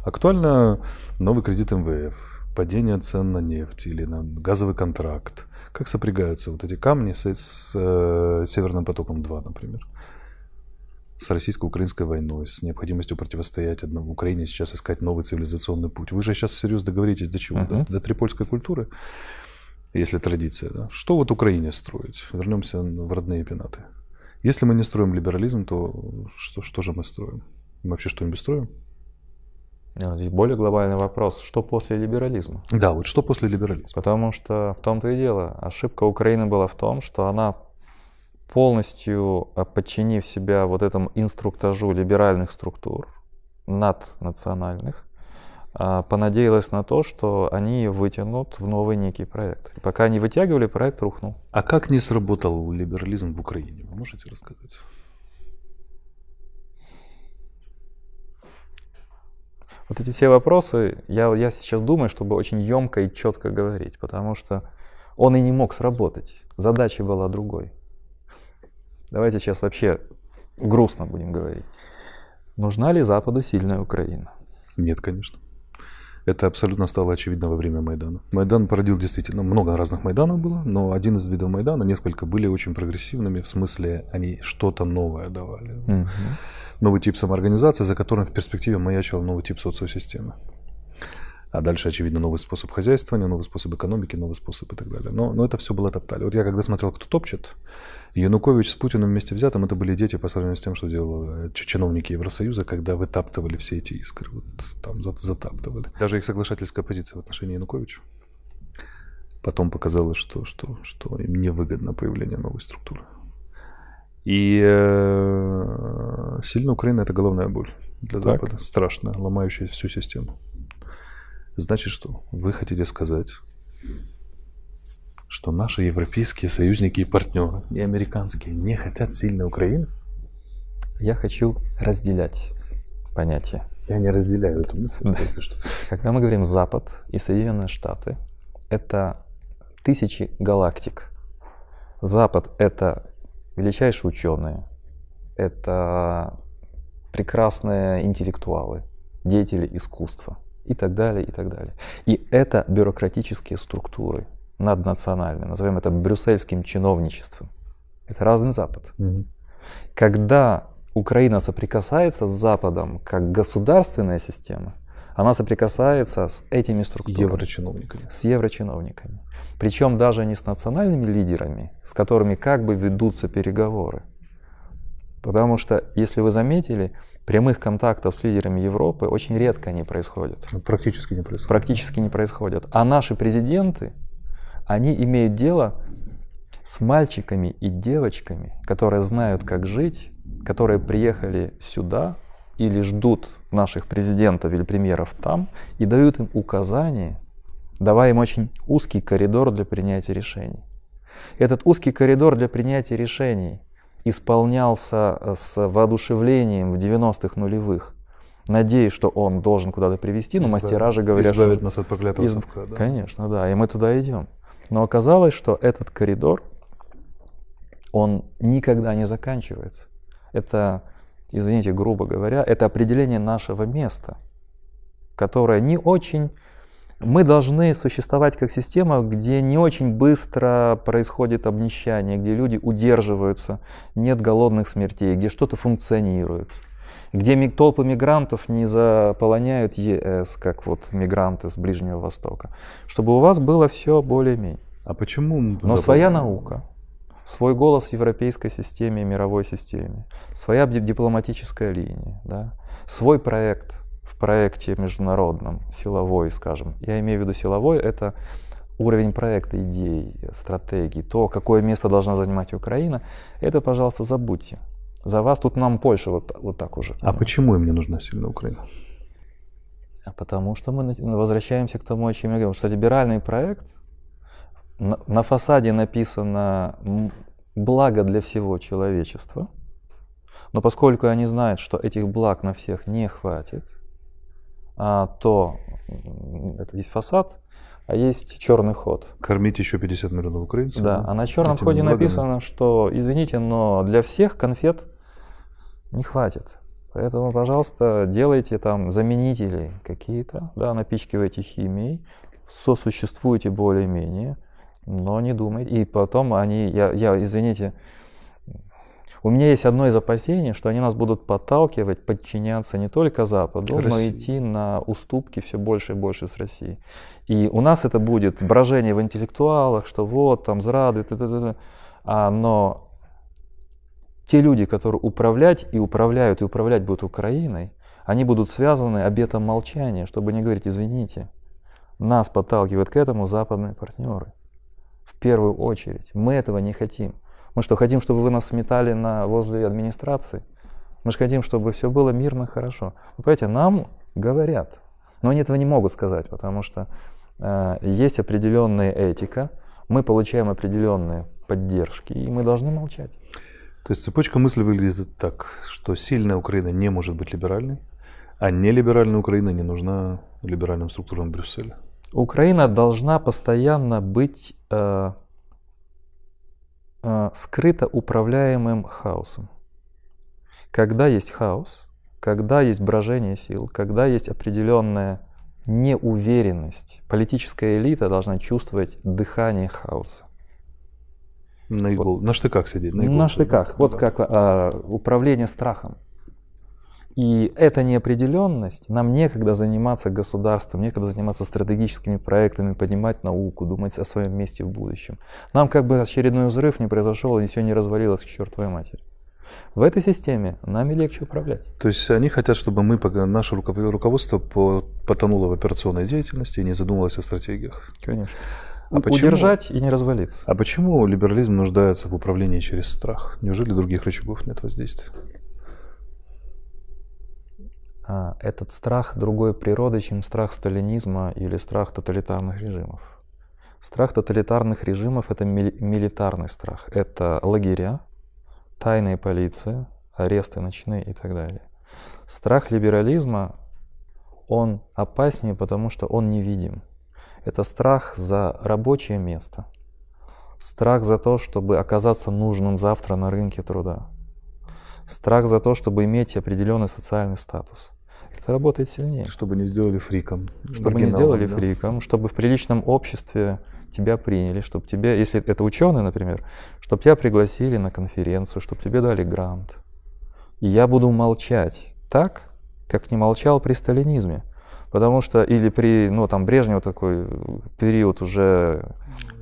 Актуально новый кредит МВФ, падение цен на нефть или на газовый контракт. Как сопрягаются вот эти камни с, с э, Северным потоком-2, например? с российско-украинской войной, с необходимостью противостоять одному Украине сейчас искать новый цивилизационный путь. Вы же сейчас всерьез договоритесь до чего? Uh-huh. До, до трипольской культуры? если традиция. Да? Что вот Украине строить? Вернемся в родные пенаты. Если мы не строим либерализм, то что, что же мы строим? Мы вообще что-нибудь строим? Здесь более глобальный вопрос, что после либерализма? Да, вот что после либерализма? Потому что в том-то и дело, ошибка Украины была в том, что она полностью подчинив себя вот этому инструктажу либеральных структур наднациональных, а, понадеялась на то, что они вытянут в новый некий проект. И пока они вытягивали, проект рухнул. А как не сработал либерализм в Украине? Вы можете рассказать? Вот эти все вопросы, я, я сейчас думаю, чтобы очень емко и четко говорить, потому что он и не мог сработать. Задача была другой. Давайте сейчас вообще грустно будем говорить. Нужна ли Западу сильная Украина? Нет, конечно. Это абсолютно стало очевидно во время Майдана. Майдан породил действительно много разных Майданов было, но один из видов Майдана, несколько были очень прогрессивными, в смысле они что-то новое давали. Угу. Новый тип самоорганизации, за которым в перспективе маячил новый тип социосистемы. А дальше, очевидно, новый способ хозяйствования, новый способ экономики, новый способ и так далее. Но, но это все было топтали. Вот я когда смотрел, кто топчет, Янукович с Путиным вместе взятым, это были дети по сравнению с тем, что делали чиновники Евросоюза, когда вытаптывали все эти искры. Вот там затаптывали. Даже их соглашательская позиция в отношении Януковича. Потом показалось, что, что, что им невыгодно появление новой структуры. И э, сильно Украина это головная боль для так. Запада. Страшная, ломающая всю систему. Значит что? Вы хотите сказать, что наши европейские союзники и партнеры, и американские, не хотят сильной Украины? Я хочу разделять понятия. Я не разделяю эту мысль, да. если что. Когда мы говорим Запад и Соединенные Штаты, это тысячи галактик. Запад — это величайшие ученые, это прекрасные интеллектуалы, деятели искусства и так далее, и так далее. И это бюрократические структуры наднациональные, назовем это брюссельским чиновничеством. Это разный Запад. Угу. Когда Украина соприкасается с Западом как государственная система, она соприкасается с этими структурами. Еврочиновниками. С еврочиновниками. Причем даже не с национальными лидерами, с которыми как бы ведутся переговоры. Потому что, если вы заметили, прямых контактов с лидерами Европы очень редко они происходят. Ну, практически не происходят. Практически не происходят. А наши президенты, они имеют дело с мальчиками и девочками, которые знают, как жить, которые приехали сюда или ждут наших президентов или премьеров там и дают им указания, давая им очень узкий коридор для принятия решений. Этот узкий коридор для принятия решений исполнялся э, с воодушевлением в 90-х нулевых. Надеюсь, что он должен куда-то привести, но Избавить, мастера же говорят, избавить что... нас от проклятого из... совка. Да? Конечно, да, и мы туда идем. Но оказалось, что этот коридор, он никогда не заканчивается. Это, извините, грубо говоря, это определение нашего места. которая не очень... Мы должны существовать как система, где не очень быстро происходит обнищание, где люди удерживаются, нет голодных смертей, где что-то функционирует, где толпы мигрантов не заполоняют ЕС, как вот мигранты с Ближнего Востока. Чтобы у вас было все более-менее. А почему? Но своя наука, свой голос в европейской системе и мировой системе, своя дипломатическая линия, да, свой проект в проекте международном, силовой, скажем. Я имею в виду силовой, это уровень проекта, идей, стратегий, то, какое место должна занимать Украина, это, пожалуйста, забудьте. За вас тут нам Польша вот, вот так уже. А почему им не нужна сильная Украина? А потому что мы возвращаемся к тому, о чем я говорил, что либеральный проект на, на фасаде написано «благо для всего человечества», но поскольку они знают, что этих благ на всех не хватит, а, то это есть фасад, а есть черный ход. Кормить еще 50 миллионов украинцев? Да, а на черном ходе благами. написано, что, извините, но для всех конфет не хватит. Поэтому, пожалуйста, делайте там заменители какие-то, да, напичкивайте химией, сосуществуйте более-менее, но не думайте. И потом они, я, я, извините, у меня есть одно из опасений, что они нас будут подталкивать, подчиняться не только Западу, России. но идти на уступки все больше и больше с Россией. И у нас это будет брожение в интеллектуалах, что вот там зрады, т -т -т -т. А, но те люди, которые управлять и управляют, и управлять будут Украиной, они будут связаны обетом молчания, чтобы не говорить, извините, нас подталкивают к этому западные партнеры в первую очередь. Мы этого не хотим. Мы что, хотим, чтобы вы нас сметали на, возле администрации? Мы же хотим, чтобы все было мирно, хорошо. Вы понимаете, нам говорят, но они этого не могут сказать, потому что э, есть определенная этика, мы получаем определенные поддержки, и мы должны молчать. То есть цепочка мысли выглядит так, что сильная Украина не может быть либеральной, а нелиберальная Украина не нужна либеральным структурам Брюсселя. Украина должна постоянно быть э, э, скрыто управляемым хаосом. Когда есть хаос, когда есть брожение сил, когда есть определенная неуверенность, политическая элита должна чувствовать дыхание хаоса. На, игл, вот. на штыках сидеть. На, на штыках. Вот как а, управление страхом. И эта неопределенность, нам некогда заниматься государством, некогда заниматься стратегическими проектами, поднимать науку, думать о своем месте в будущем. Нам как бы очередной взрыв не произошел, и все не развалилось к чертовой матери. В этой системе нами легче управлять. То есть они хотят, чтобы мы, наше руководство потонуло в операционной деятельности и не задумывалось о стратегиях. Конечно. А почему, удержать и не развалиться. А почему либерализм нуждается в управлении через страх? Неужели других рычагов нет воздействия? А, этот страх другой природы, чем страх сталинизма или страх тоталитарных режимов. Страх тоталитарных режимов – это милитарный страх. Это лагеря, тайная полиция, аресты ночные и так далее. Страх либерализма, он опаснее, потому что он невидим. Это страх за рабочее место, страх за то, чтобы оказаться нужным завтра на рынке труда, страх за то, чтобы иметь определенный социальный статус это работает сильнее. Чтобы не сделали фриком. Чтобы не сделали да? фриком, чтобы в приличном обществе тебя приняли, чтобы тебе, если это ученый, например, чтобы тебя пригласили на конференцию, чтобы тебе дали грант. И я буду молчать так, как не молчал при сталинизме. Потому что, или при, ну, там, Брежнева такой период уже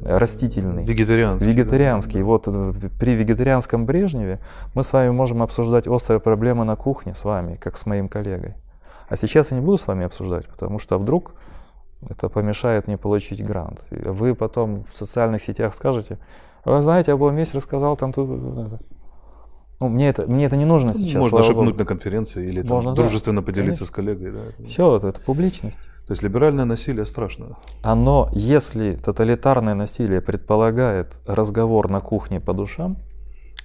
растительный. Вегетарианский. Вегетарианский. Да. Вот э, при вегетарианском Брежневе мы с вами можем обсуждать острые проблемы на кухне с вами, как с моим коллегой. А сейчас я не буду с вами обсуждать, потому что вдруг это помешает мне получить грант. И вы потом в социальных сетях скажете, вы знаете, я был весь рассказал там тут. Ну, мне это, мне это не нужно сейчас. Можно шепнуть Богу. на конференции или там, дружественно да, поделиться конечно. с коллегой. Да. Все, это, это публичность. То есть либеральное насилие страшно. Оно, если тоталитарное насилие предполагает разговор на кухне по душам,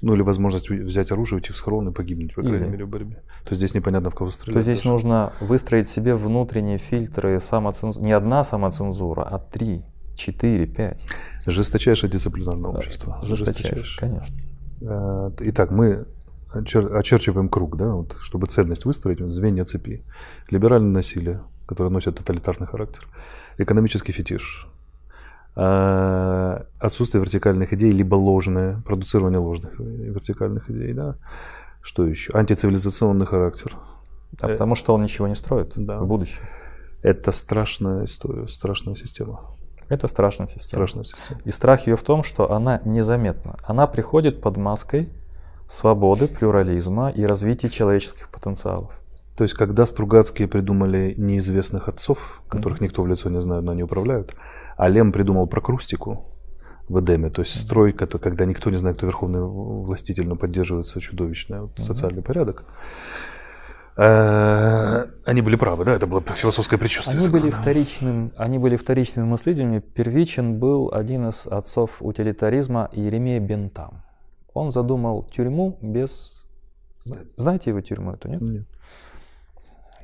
ну или возможность взять оружие, уйти в схрон и погибнуть, по крайней или. мере, в борьбе. То здесь непонятно, в кого стрелять. То здесь даже. нужно выстроить себе внутренние фильтры самоцензуры. Не одна самоцензура, а три, четыре, пять. Жесточайшее дисциплинарное общество. Жесточайшее, Жесточайшее. конечно. Э, итак, мы очерчиваем круг, да, вот, чтобы цельность выстроить, звенья цепи. Либеральное насилие, которые носят тоталитарный характер, экономический фетиш, отсутствие вертикальных идей, либо ложное, продуцирование ложных вертикальных идей, да. Что еще? Антицивилизационный характер. А потому что он ничего не строит Да. в будущем. Это страшная история, страшная система. Это страшная система. Страшная система. И страх ее в том, что она незаметна. Она приходит под маской свободы, плюрализма и развития человеческих потенциалов. То есть, когда Стругацкие придумали неизвестных отцов, которых никто в лицо не знает, но они управляют, а Лем придумал прокрустику в Эдеме, то есть строй, кото- когда никто не знает, кто верховный властитель, но поддерживается чудовищный вот социальный порядок. Э, Они были правы, да? Это было философское предчувствие. Они были вторичным, они были вторичными мыслителями. Первичен был один из отцов утилитаризма Еремей Бентам. Он задумал тюрьму без... Знаете его тюрьму эту, нет? Нет.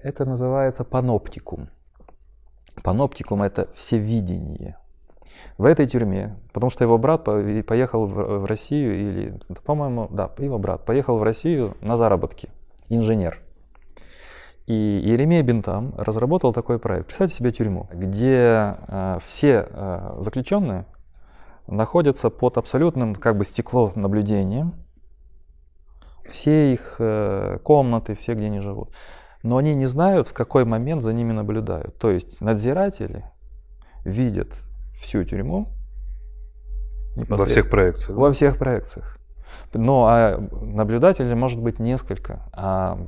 Это называется паноптикум. Паноптикум – это всевидение. В этой тюрьме, потому что его брат поехал в Россию, или, по-моему, да, его брат поехал в Россию на заработки, инженер. И Еремей Бентам разработал такой проект. Представьте себе тюрьму, где э, все э, заключенные находятся под абсолютным как бы стекло наблюдением. Все их э, комнаты, все, где они живут. Но они не знают, в какой момент за ними наблюдают. То есть надзиратели видят всю тюрьму Во всех проекциях. во всех проекциях. Но а наблюдателей может быть несколько, а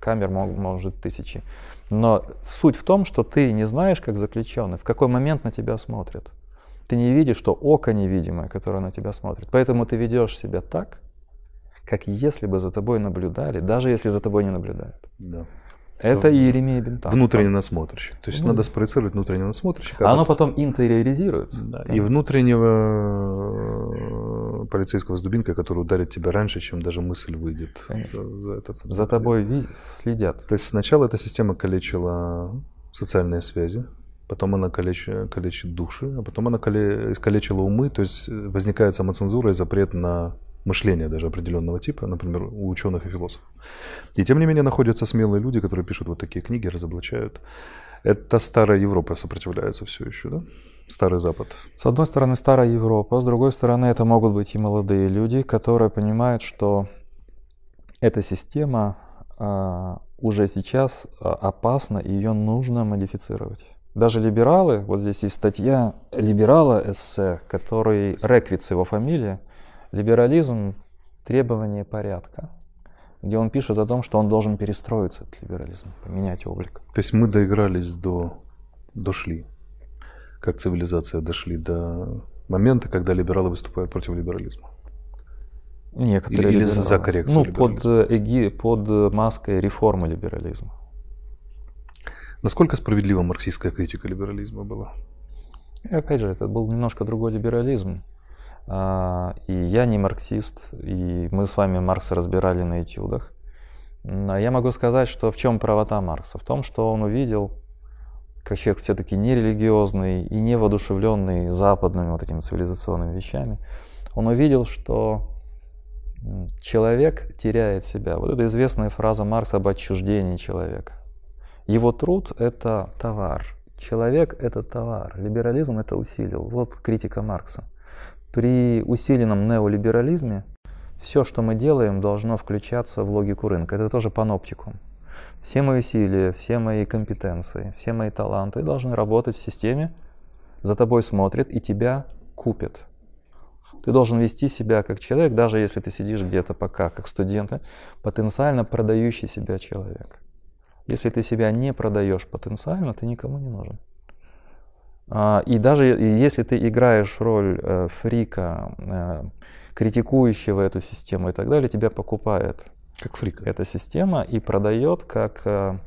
камер мог- может тысячи. Но суть в том, что ты не знаешь, как заключенный, в какой момент на тебя смотрят. Ты не видишь, что око невидимое, которое на тебя смотрит. Поэтому ты ведешь себя так, как если бы за тобой наблюдали, даже если за тобой не наблюдают. Да. Это Иеремия Бентам. Внутренний насмотрщик. То есть Ну, надо спроецировать внутреннего насмотрщика. а оно потом- интериоризируется. Да, и внутреннего э, полицейского с дубинкой, который ударит тебя раньше, чем даже мысль выйдет Конечно. за, за этот самый За тобой следят. То есть сначала эта система калечила социальные связи, потом она калечит, калечит души, а потом она кале- искалечила умы, то есть э, возникает самоцензура и запрет на мышление даже определенного типа, например, у ученых и философов. И тем не менее находятся смелые люди, которые пишут вот такие книги, разоблачают. Это старая Европа сопротивляется все еще, да? Старый Запад. С одной стороны, старая Европа, с другой стороны, это могут быть и молодые люди, которые понимают, что эта система а, уже сейчас а, опасна, и ее нужно модифицировать. Даже либералы, вот здесь есть статья либерала эссе, который Реквиц его фамилия, либерализм – требование порядка, где он пишет о том, что он должен перестроиться, этот либерализм, поменять облик. То есть мы доигрались до, дошли, как цивилизация дошли до момента, когда либералы выступают против либерализма. Некоторые Или- или за коррекцию Ну, под, либерализма. эги, под маской реформы либерализма. Насколько справедлива марксистская критика либерализма была? И опять же, это был немножко другой либерализм. А, И я не марксист, и мы с вами Маркса разбирали на этюдах. А я могу сказать, что в чем правота Маркса? В том, что он увидел, как человек все-таки нерелигиозный и не воодушевленный западными вот этими цивилизационными вещами, он увидел, что человек теряет себя. Вот это известная фраза Маркса об отчуждении человека. Его труд – это товар. Человек – это товар. Либерализм это усилил. Вот критика Маркса. При усиленном неолиберализме все, что мы делаем, должно включаться в логику рынка. Это тоже паноптикум. Все мои усилия, все мои компетенции, все мои таланты должны работать в системе, за тобой смотрят и тебя купят. Ты должен вести себя как человек, даже если ты сидишь где-то пока, как студент, потенциально продающий себя человек. Если ты себя не продаешь потенциально, ты никому не нужен. А, И даже если ты играешь роль э, фрика, э, критикующего эту систему и так далее, тебя покупает Как фрик. эта система и продает как э,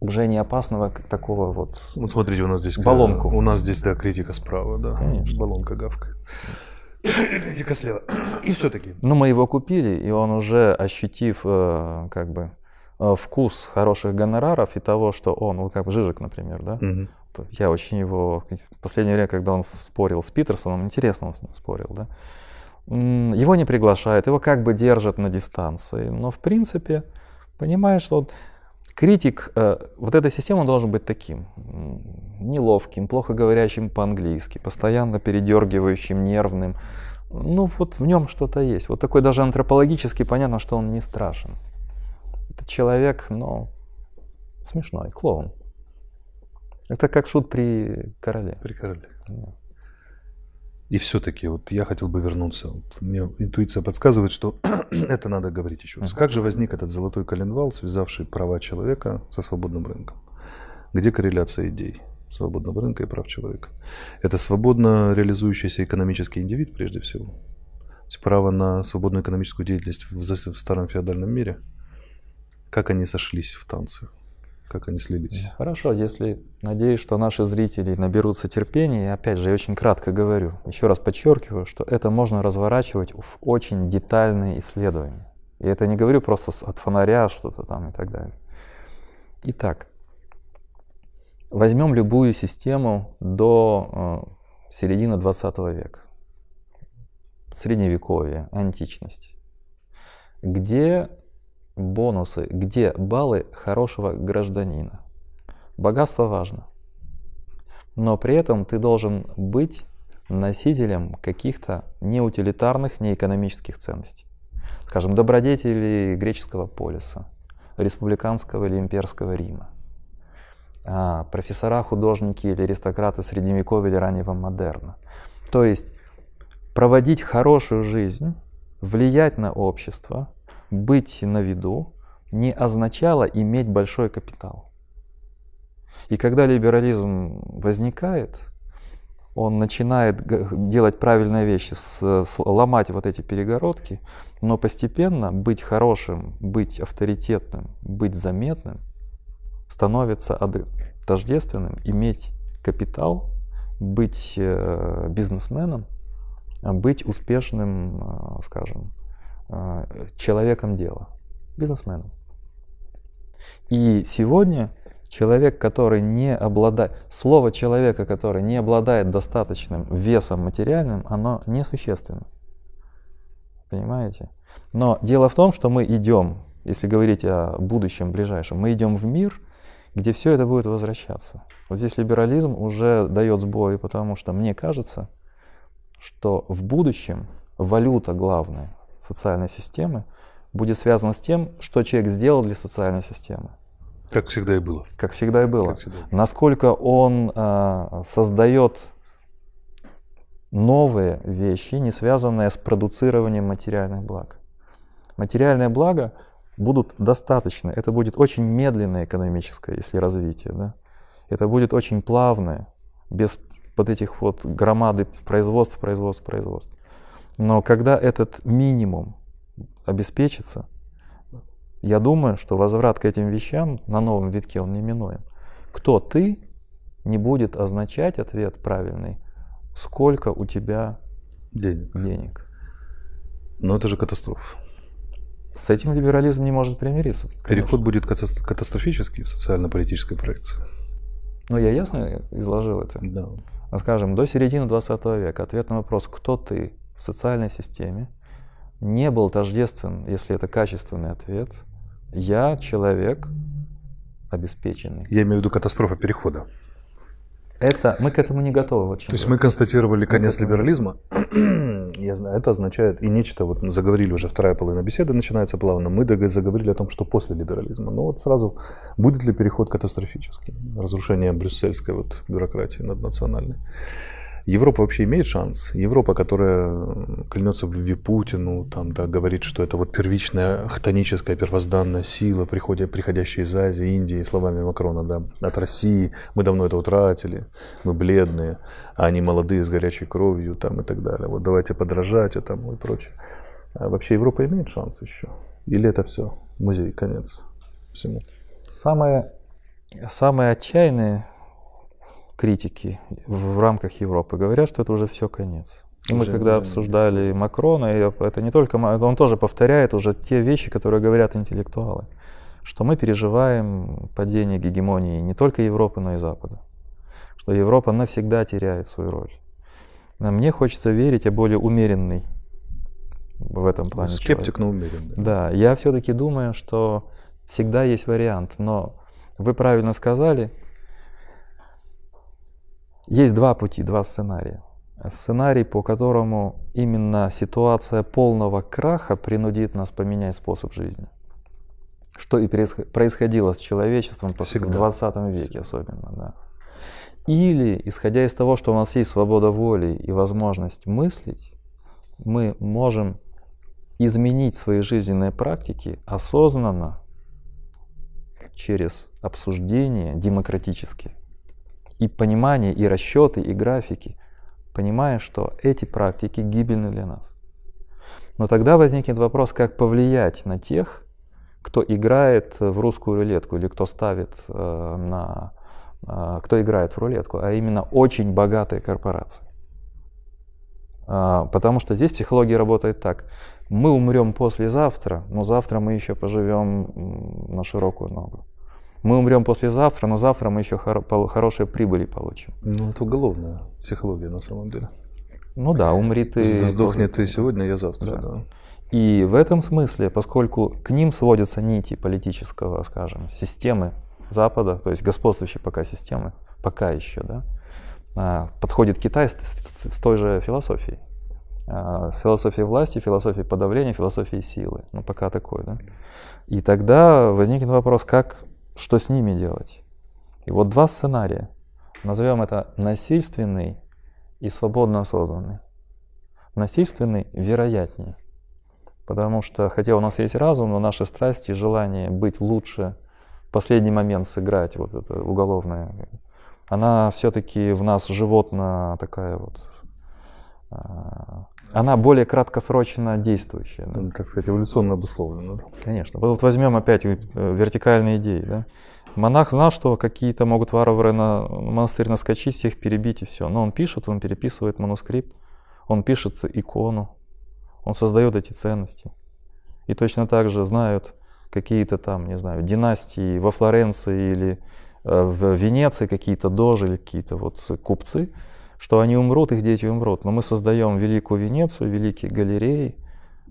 уже не опасного такого вот. Вот смотрите, у нас здесь Баллонку. У нас здесь да критика справа, да. Конечно. Баллонка гавкает. Критика слева. И все-таки. Ну, мы его купили, и он уже ощутив как бы вкус хороших гонораров и того, что он, вот как Жижик, например, да, то Я очень его в последнее время, когда он спорил с Питерсоном, интересно он с ним спорил, да. Его не приглашают, его как бы держат на дистанции, но в принципе понимаешь, что вот критик, э, вот эта система должен быть таким, неловким, плохо говорящим по-английски, постоянно передергивающим, нервным. Ну вот в нем что-то есть. Вот такой даже антропологически понятно, что он не страшен. Это человек, ну, смешной, клоун. Это как шут при короле. При короле. И все-таки вот я хотел бы вернуться. Вот мне интуиция подсказывает, что это надо говорить еще раз. Как же возник этот золотой коленвал, связавший права человека со свободным рынком? Где корреляция идей свободного рынка и прав человека? Это свободно реализующийся экономический индивид прежде всего. То есть право на свободную экономическую деятельность в, в старом феодальном мире. Как они сошлись в танце? Как они слились. Хорошо, если надеюсь, что наши зрители наберутся терпения, и опять же, я очень кратко говорю, еще раз подчеркиваю, что это можно разворачивать в очень детальные исследования. И это не говорю просто от фонаря что-то там и так далее. Итак, возьмем любую систему до э, середины 20 века, средневековье, античность, где бонусы, где баллы хорошего гражданина. Богатство важно, но при этом ты должен быть носителем каких-то неутилитарных, неэкономических ценностей. Скажем, добродетели греческого полиса, республиканского или имперского Рима, а, профессора, художники или аристократы средневековья или раннего модерна. То есть проводить хорошую жизнь, влиять на общество – быть на виду не означало иметь большой капитал. И когда либерализм возникает, он начинает делать правильные вещи, ломать вот эти перегородки, но постепенно быть хорошим, быть авторитетным, быть заметным становится тождественным, иметь капитал, быть э, бизнесменом, быть успешным, э, скажем, а, человеком дела, бизнесменом. И сегодня человек, который не обладает, слово человека, который не обладает достаточным весом материальным, оно несущественно. Понимаете? Но дело в том, что мы идем, если говорить о будущем ближайшем, мы идем в мир, где все это будет возвращаться. Вот здесь либерализм уже дает сбои, потому что мне кажется, что в будущем валюта главная, социальной системы будет связано с тем, что человек сделал для социальной системы. Как всегда и было. Как всегда и было. Всегда. Насколько он э, создает новые вещи, не связанные с продуцированием материальных благ. Материальные блага будут достаточны. Это будет очень медленное экономическое, если развитие. Да? Это будет очень плавное, без вот этих вот громады производств, производств, производств. Но когда этот минимум обеспечится, я думаю, что возврат к этим вещам на новом витке он неминуем. Кто ты, не будет означать ответ правильный, сколько у тебя денег. денег. Но это же катастрофа. С этим либерализм не может примириться. Конечно. Переход будет катастрофический, социально-политической проекции. Ну, я ясно изложил это. Да. Скажем, до середины 20 века ответ на вопрос, кто ты, в социальной системе не был тождествен, если это качественный ответ. Я человек обеспеченный. Я имею в виду катастрофа перехода. Это мы к этому не готовы. Вот То есть мы констатировали конец мы либерализма. Я знаю, это означает и нечто. Вот мы заговорили уже вторая половина беседы начинается плавно. Мы заговорили о том, что после либерализма. Но вот сразу будет ли переход катастрофический, разрушение брюссельской вот бюрократии наднациональной. Европа вообще имеет шанс? Европа, которая клянется в любви Путину, там, да, говорит, что это вот первичная хтоническая первозданная сила, приходя, приходящая из Азии, Индии, словами Макрона, да, от России. Мы давно это утратили, мы бледные, а они молодые, с горячей кровью там, и так далее. Вот давайте подражать этому и прочее. А вообще Европа имеет шанс еще? Или это все музей, конец всему? Самое, самое отчаянное критики в рамках Европы говорят, что это уже все конец. И мы когда обсуждали Макрона, и это не только он тоже повторяет уже те вещи, которые говорят интеллектуалы, что мы переживаем падение гегемонии не только Европы, но и Запада, что Европа навсегда теряет свою роль. А мне хочется верить, я более умеренный в этом плане. Скептик, человек. но умеренный. Да, я все-таки думаю, что Всегда есть вариант, но вы правильно сказали, есть два пути, два сценария. Сценарий, по которому именно ситуация полного краха принудит нас поменять способ жизни. Что и происходило с человечеством Всегда. в 20 веке особенно. Да. Или, исходя из того, что у нас есть свобода воли и возможность мыслить, мы можем изменить свои жизненные практики осознанно через обсуждение демократически и понимание, и расчеты, и графики, понимая, что эти практики гибельны для нас. Но тогда возникнет вопрос, как повлиять на тех, кто играет в русскую рулетку или кто ставит э, на э, кто играет в рулетку, а именно очень богатые корпорации. Э, потому что здесь психология работает так. Мы умрем послезавтра, но завтра мы еще поживем на широкую ногу. Мы умрем послезавтра, но завтра мы еще хор- хорошие прибыли получим. Ну, это уголовная психология на самом деле. Ну да, умри ты. Сдохни ты сегодня, я завтра, да. да. И в этом смысле, поскольку к ним сводятся нити политического, скажем, системы Запада, то есть господствующей пока системы, пока еще, да, а, подходит Китай с, с, с той же философией. А, философии власти, философии подавления, философии силы. Ну, пока такой, да. И тогда возникнет вопрос, как что с ними делать? И вот два сценария. Назовем это насильственный и свободно осознанный. Насильственный вероятнее. Потому что, хотя у нас есть разум, но наши страсти, желание быть лучше, в последний момент сыграть вот это уголовное, она все-таки в нас животно такая вот а, она более краткосрочно действующая. Да? Ну, так сказать, эволюционно обусловлена. Конечно. Вот возьмем опять э, вертикальные идеи. Да? Монах знал, что какие-то могут варвары на монастырь наскочить, всех перебить и все. Но он пишет, он переписывает манускрипт, он пишет икону, он создает эти ценности. И точно так же знают какие-то там, не знаю, династии во Флоренции или э, в Венеции какие-то дожи или какие-то вот купцы, что они умрут, их дети умрут. Но мы создаем великую Венецию, великие галереи,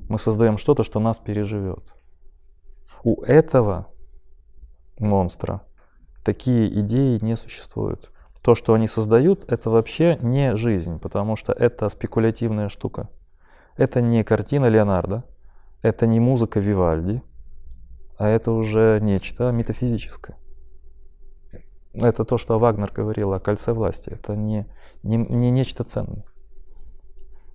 мы создаем что-то, что нас переживет. У этого монстра такие идеи не существуют. То, что они создают, это вообще не жизнь, потому что это спекулятивная штука. Это не картина Леонардо, это не музыка Вивальди, а это уже нечто метафизическое. Это то, что Вагнер говорил о кольце власти. Это не, не, не нечто ценное.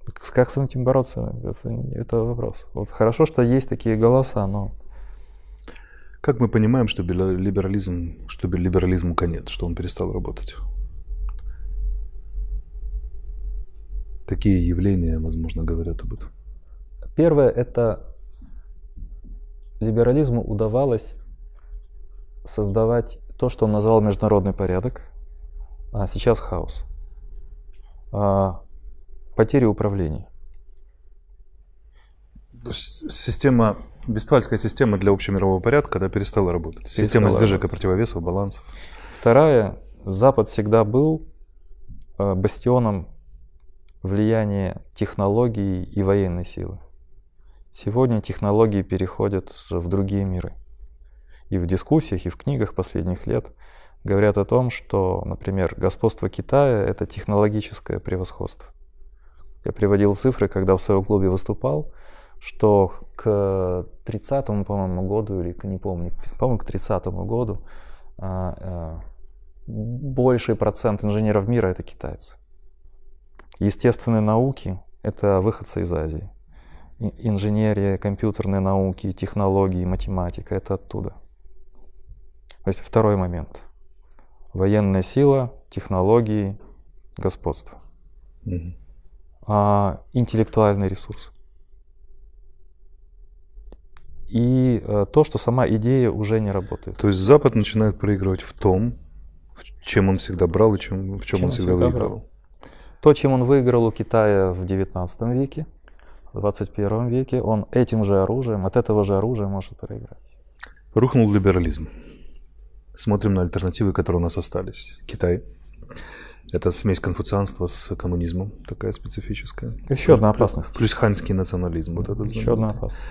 Как с этим бороться, это, это вопрос. Вот хорошо, что есть такие голоса, но... Как мы понимаем, что либерализм, что либерализму конец, что он перестал работать? Какие явления, возможно, говорят об этом? Первое – это либерализму удавалось создавать то, что он назвал международный порядок, а сейчас хаос. А, потери управления. Система, Вестфальская система для общемирового порядка, да, перестала работать. Перестала система сдвижек и противовесов, балансов. Вторая, Запад всегда был э, бастионом влияния технологий и военной силы. Сегодня технологии переходят в другие миры и в дискуссиях, и в книгах последних лет говорят о том, что, например, господство Китая — это технологическое превосходство. Я приводил цифры, когда в своем клубе выступал, что к 30-му, по-моему, году, или не помню, по-моему, к 30-му году а, а, больший процент инженеров мира — это китайцы. Естественные науки — это выходцы из Азии. Инженерия, компьютерные науки, технологии, математика — это оттуда. То есть второй момент. Военная сила, технологии, господство. Угу. А, интеллектуальный ресурс. И а, то, что сама идея уже не работает. То есть Запад начинает проигрывать в том, в чем он всегда брал и чем, в чем, чем он всегда, всегда выигрывал. Брал. То, чем он выиграл у Китая в 19 веке, в 21 веке, он этим же оружием, от этого же оружия может проиграть. Рухнул либерализм. Смотрим на альтернативы, которые у нас остались. Китай. Это смесь конфуцианства с коммунизмом, такая специфическая. Еще одна опасность. Плюс ханьский национализм. Вот это Еще одна опасность.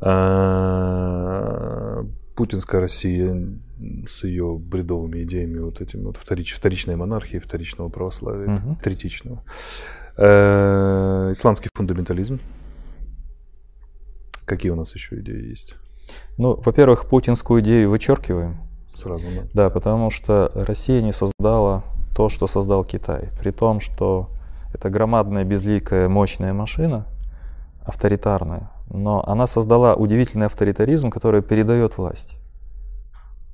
А, путинская Россия с ее бредовыми идеями вот этим вот вторич, вторичной монархии, вторичного православия, угу. третичного. Э, исламский фундаментализм. Какие у нас еще идеи есть? Ну, во-первых, путинскую идею вычеркиваем. Сразу, да? Да, потому что Россия не создала то, что создал Китай. При том, что это громадная, безликая, мощная машина, авторитарная, но она создала удивительный авторитаризм, который передает власть.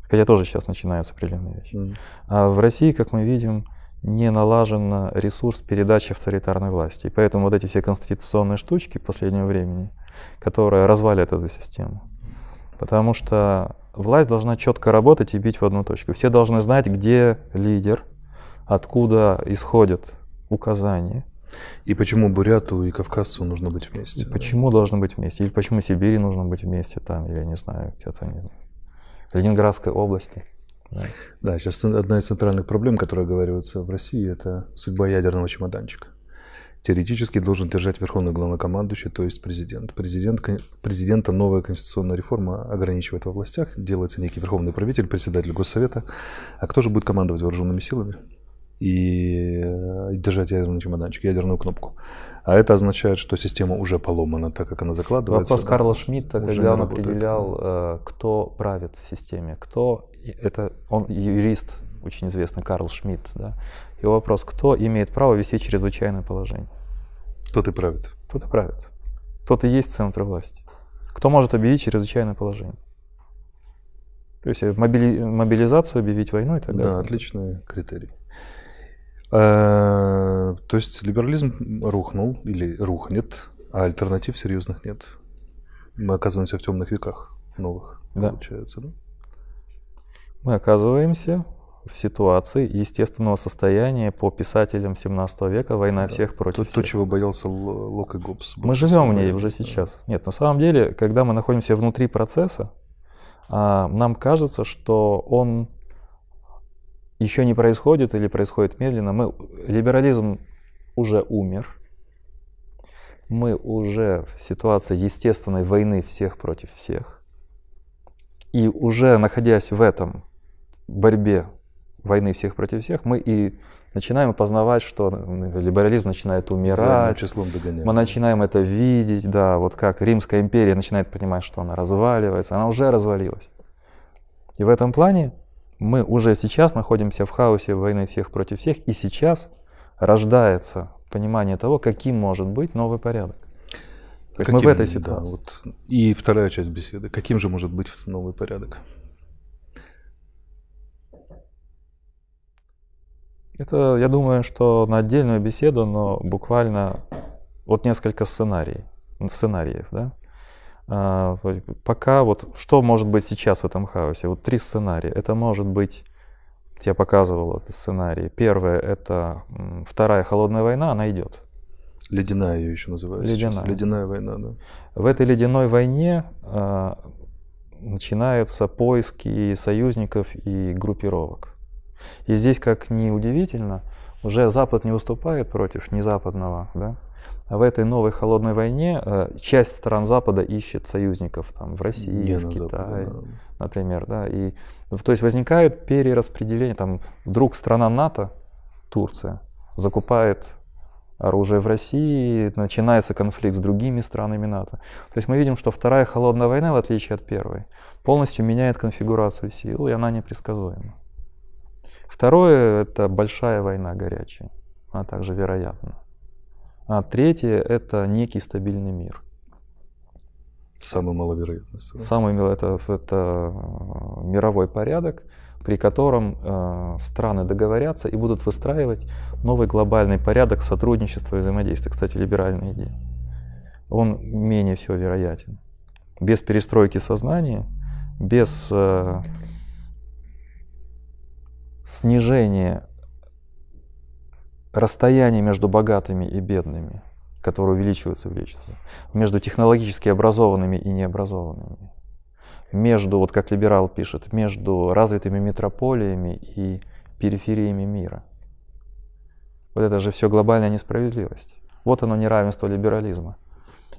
Хотя тоже сейчас начинаются определенные вещи. Mm. А в России, как мы видим, не налажен ресурс передачи авторитарной власти. И поэтому вот эти все конституционные штучки последнего времени, которые развалят эту систему. Потому что власть должна четко работать и бить в одну точку. Все должны знать, где лидер, откуда исходят указания. И почему Буряту и Кавказцу нужно быть вместе? И почему должны быть вместе? Или почему Сибири нужно быть вместе там, или я не знаю, где-то, не знаю, Ленинградской области. Да. да, сейчас одна из центральных проблем, которые оговариваются в России, это судьба ядерного чемоданчика. Теоретически должен держать верховный главнокомандующий, то есть президент. президент. Президента новая конституционная реформа ограничивает во властях, делается некий верховный правитель, председатель Госсовета. А кто же будет командовать вооруженными силами? и э, держать ядерный чемоданчик, ядерную кнопку. А это означает, что система уже поломана, так как она закладывается. Вопрос да, Карла Шмидта, когда он определял, э, кто правит в системе, кто это он юрист очень известный Карл Шмидт, да. Его вопрос: кто имеет право вести чрезвычайное положение? Кто ты правит? Кто ты правит? Кто-то есть центр власти. Кто может объявить чрезвычайное положение? То есть мобили... мобилизацию, объявить войну и так далее. Да, отличный критерий. Э, то есть либерализм рухнул или рухнет, а альтернатив серьезных нет. Мы оказываемся в темных веках новых, да. получается, да? Мы оказываемся в ситуации естественного состояния по писателям 17 века «Война да. всех против то, всех». То, чего боялся Лок и Гоббс. Мы живем в ней уже сейчас. Нет, на самом деле, когда мы находимся внутри процесса, а, нам кажется, что он еще не происходит или происходит медленно. Мы, либерализм уже умер. Мы уже в ситуации естественной войны всех против всех. И уже находясь в этом борьбе войны всех против всех, мы и начинаем познавать, что либерализм начинает умирать. числом догоняем. Мы начинаем это видеть, да, вот как Римская империя начинает понимать, что она разваливается, она уже развалилась. И в этом плане мы уже сейчас находимся в хаосе войны всех против всех, и сейчас рождается понимание того, каким может быть новый порядок. Каким, мы в этой ситуации. Да, вот. И вторая часть беседы. Каким же может быть новый порядок? Это, я думаю, что на отдельную беседу, но буквально вот несколько сценариев, сценариев, да. А, пока вот что может быть сейчас в этом хаосе? Вот три сценария. Это может быть, я показывал этот сценарий. Первое это вторая холодная война, она идет. Ледяная ее еще называют. Ледяная. Сейчас. Ледяная война, да. В этой ледяной войне э, начинаются поиски союзников и группировок. И здесь, как ни удивительно, уже Запад не выступает против незападного, да, в этой новой холодной войне э, часть стран Запада ищет союзников там, в России, Не в Китае, Западе, да. например. Да, и, то есть возникает перераспределение. Там, вдруг страна НАТО, Турция, закупает оружие в России, начинается конфликт с другими странами НАТО. То есть мы видим, что вторая холодная война, в отличие от первой, полностью меняет конфигурацию сил, и она непредсказуема. Второе – это большая война горячая, она также вероятна. А третье – это некий стабильный мир. Самый маловероятный. Самый это, это э, мировой порядок, при котором э, страны договорятся и будут выстраивать новый глобальный порядок сотрудничества и взаимодействия. Кстати, либеральная идея. Он менее всего вероятен. Без перестройки сознания, без э, снижения расстояние между богатыми и бедными, которое увеличивается, увеличивается, между технологически образованными и необразованными, между, вот как либерал пишет, между развитыми метрополиями и перифериями мира. Вот это же все глобальная несправедливость. Вот оно неравенство либерализма.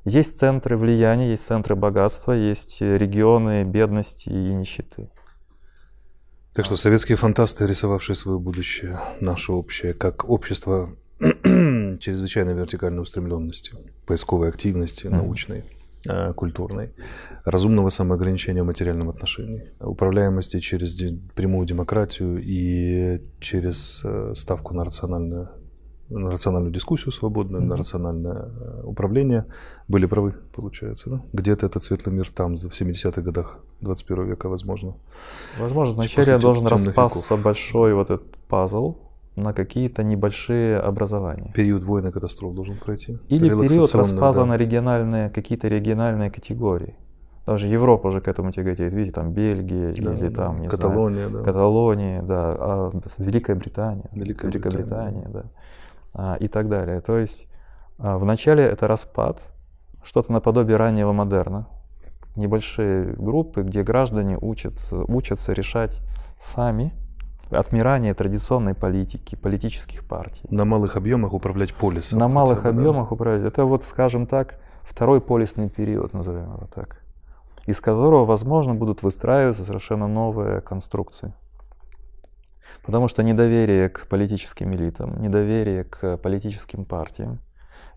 Есть центры влияния, есть центры богатства, есть регионы бедности и нищеты. Так что советские фантасты, рисовавшие свое будущее, наше общее, как общество чрезвычайно вертикальной устремленности, поисковой активности, mm-hmm. научной, э, культурной, разумного самоограничения в материальном отношении, управляемости через прямую демократию и через э, ставку на рациональное на рациональную дискуссию свободную, mm-hmm. на рациональное э, управление, были правы, получается. Да? Где-то этот светлый мир там, в 70-х годах 21 века, возможно. Возможно, вначале должен распасться веков. большой вот этот пазл на какие-то небольшие образования. Период войны катастроф должен пройти. Или период распаза да. на региональные, какие-то региональные категории. Даже Европа уже к этому тяготеет. Видите, там Бельгия да, или там, не Каталония, знаю, да. Каталония, да, а Великая Британия. Великая, Великая Британия, Британия да и так далее. То есть а, вначале это распад, что-то наподобие раннего модерна, небольшие группы, где граждане учатся, учатся решать сами отмирание традиционной политики, политических партий. На малых объемах управлять полисом. На малых бы, объемах да? управлять. Это вот, скажем так, второй полисный период, назовем его так, из которого, возможно, будут выстраиваться совершенно новые конструкции. Потому что недоверие к политическим элитам, недоверие к политическим партиям,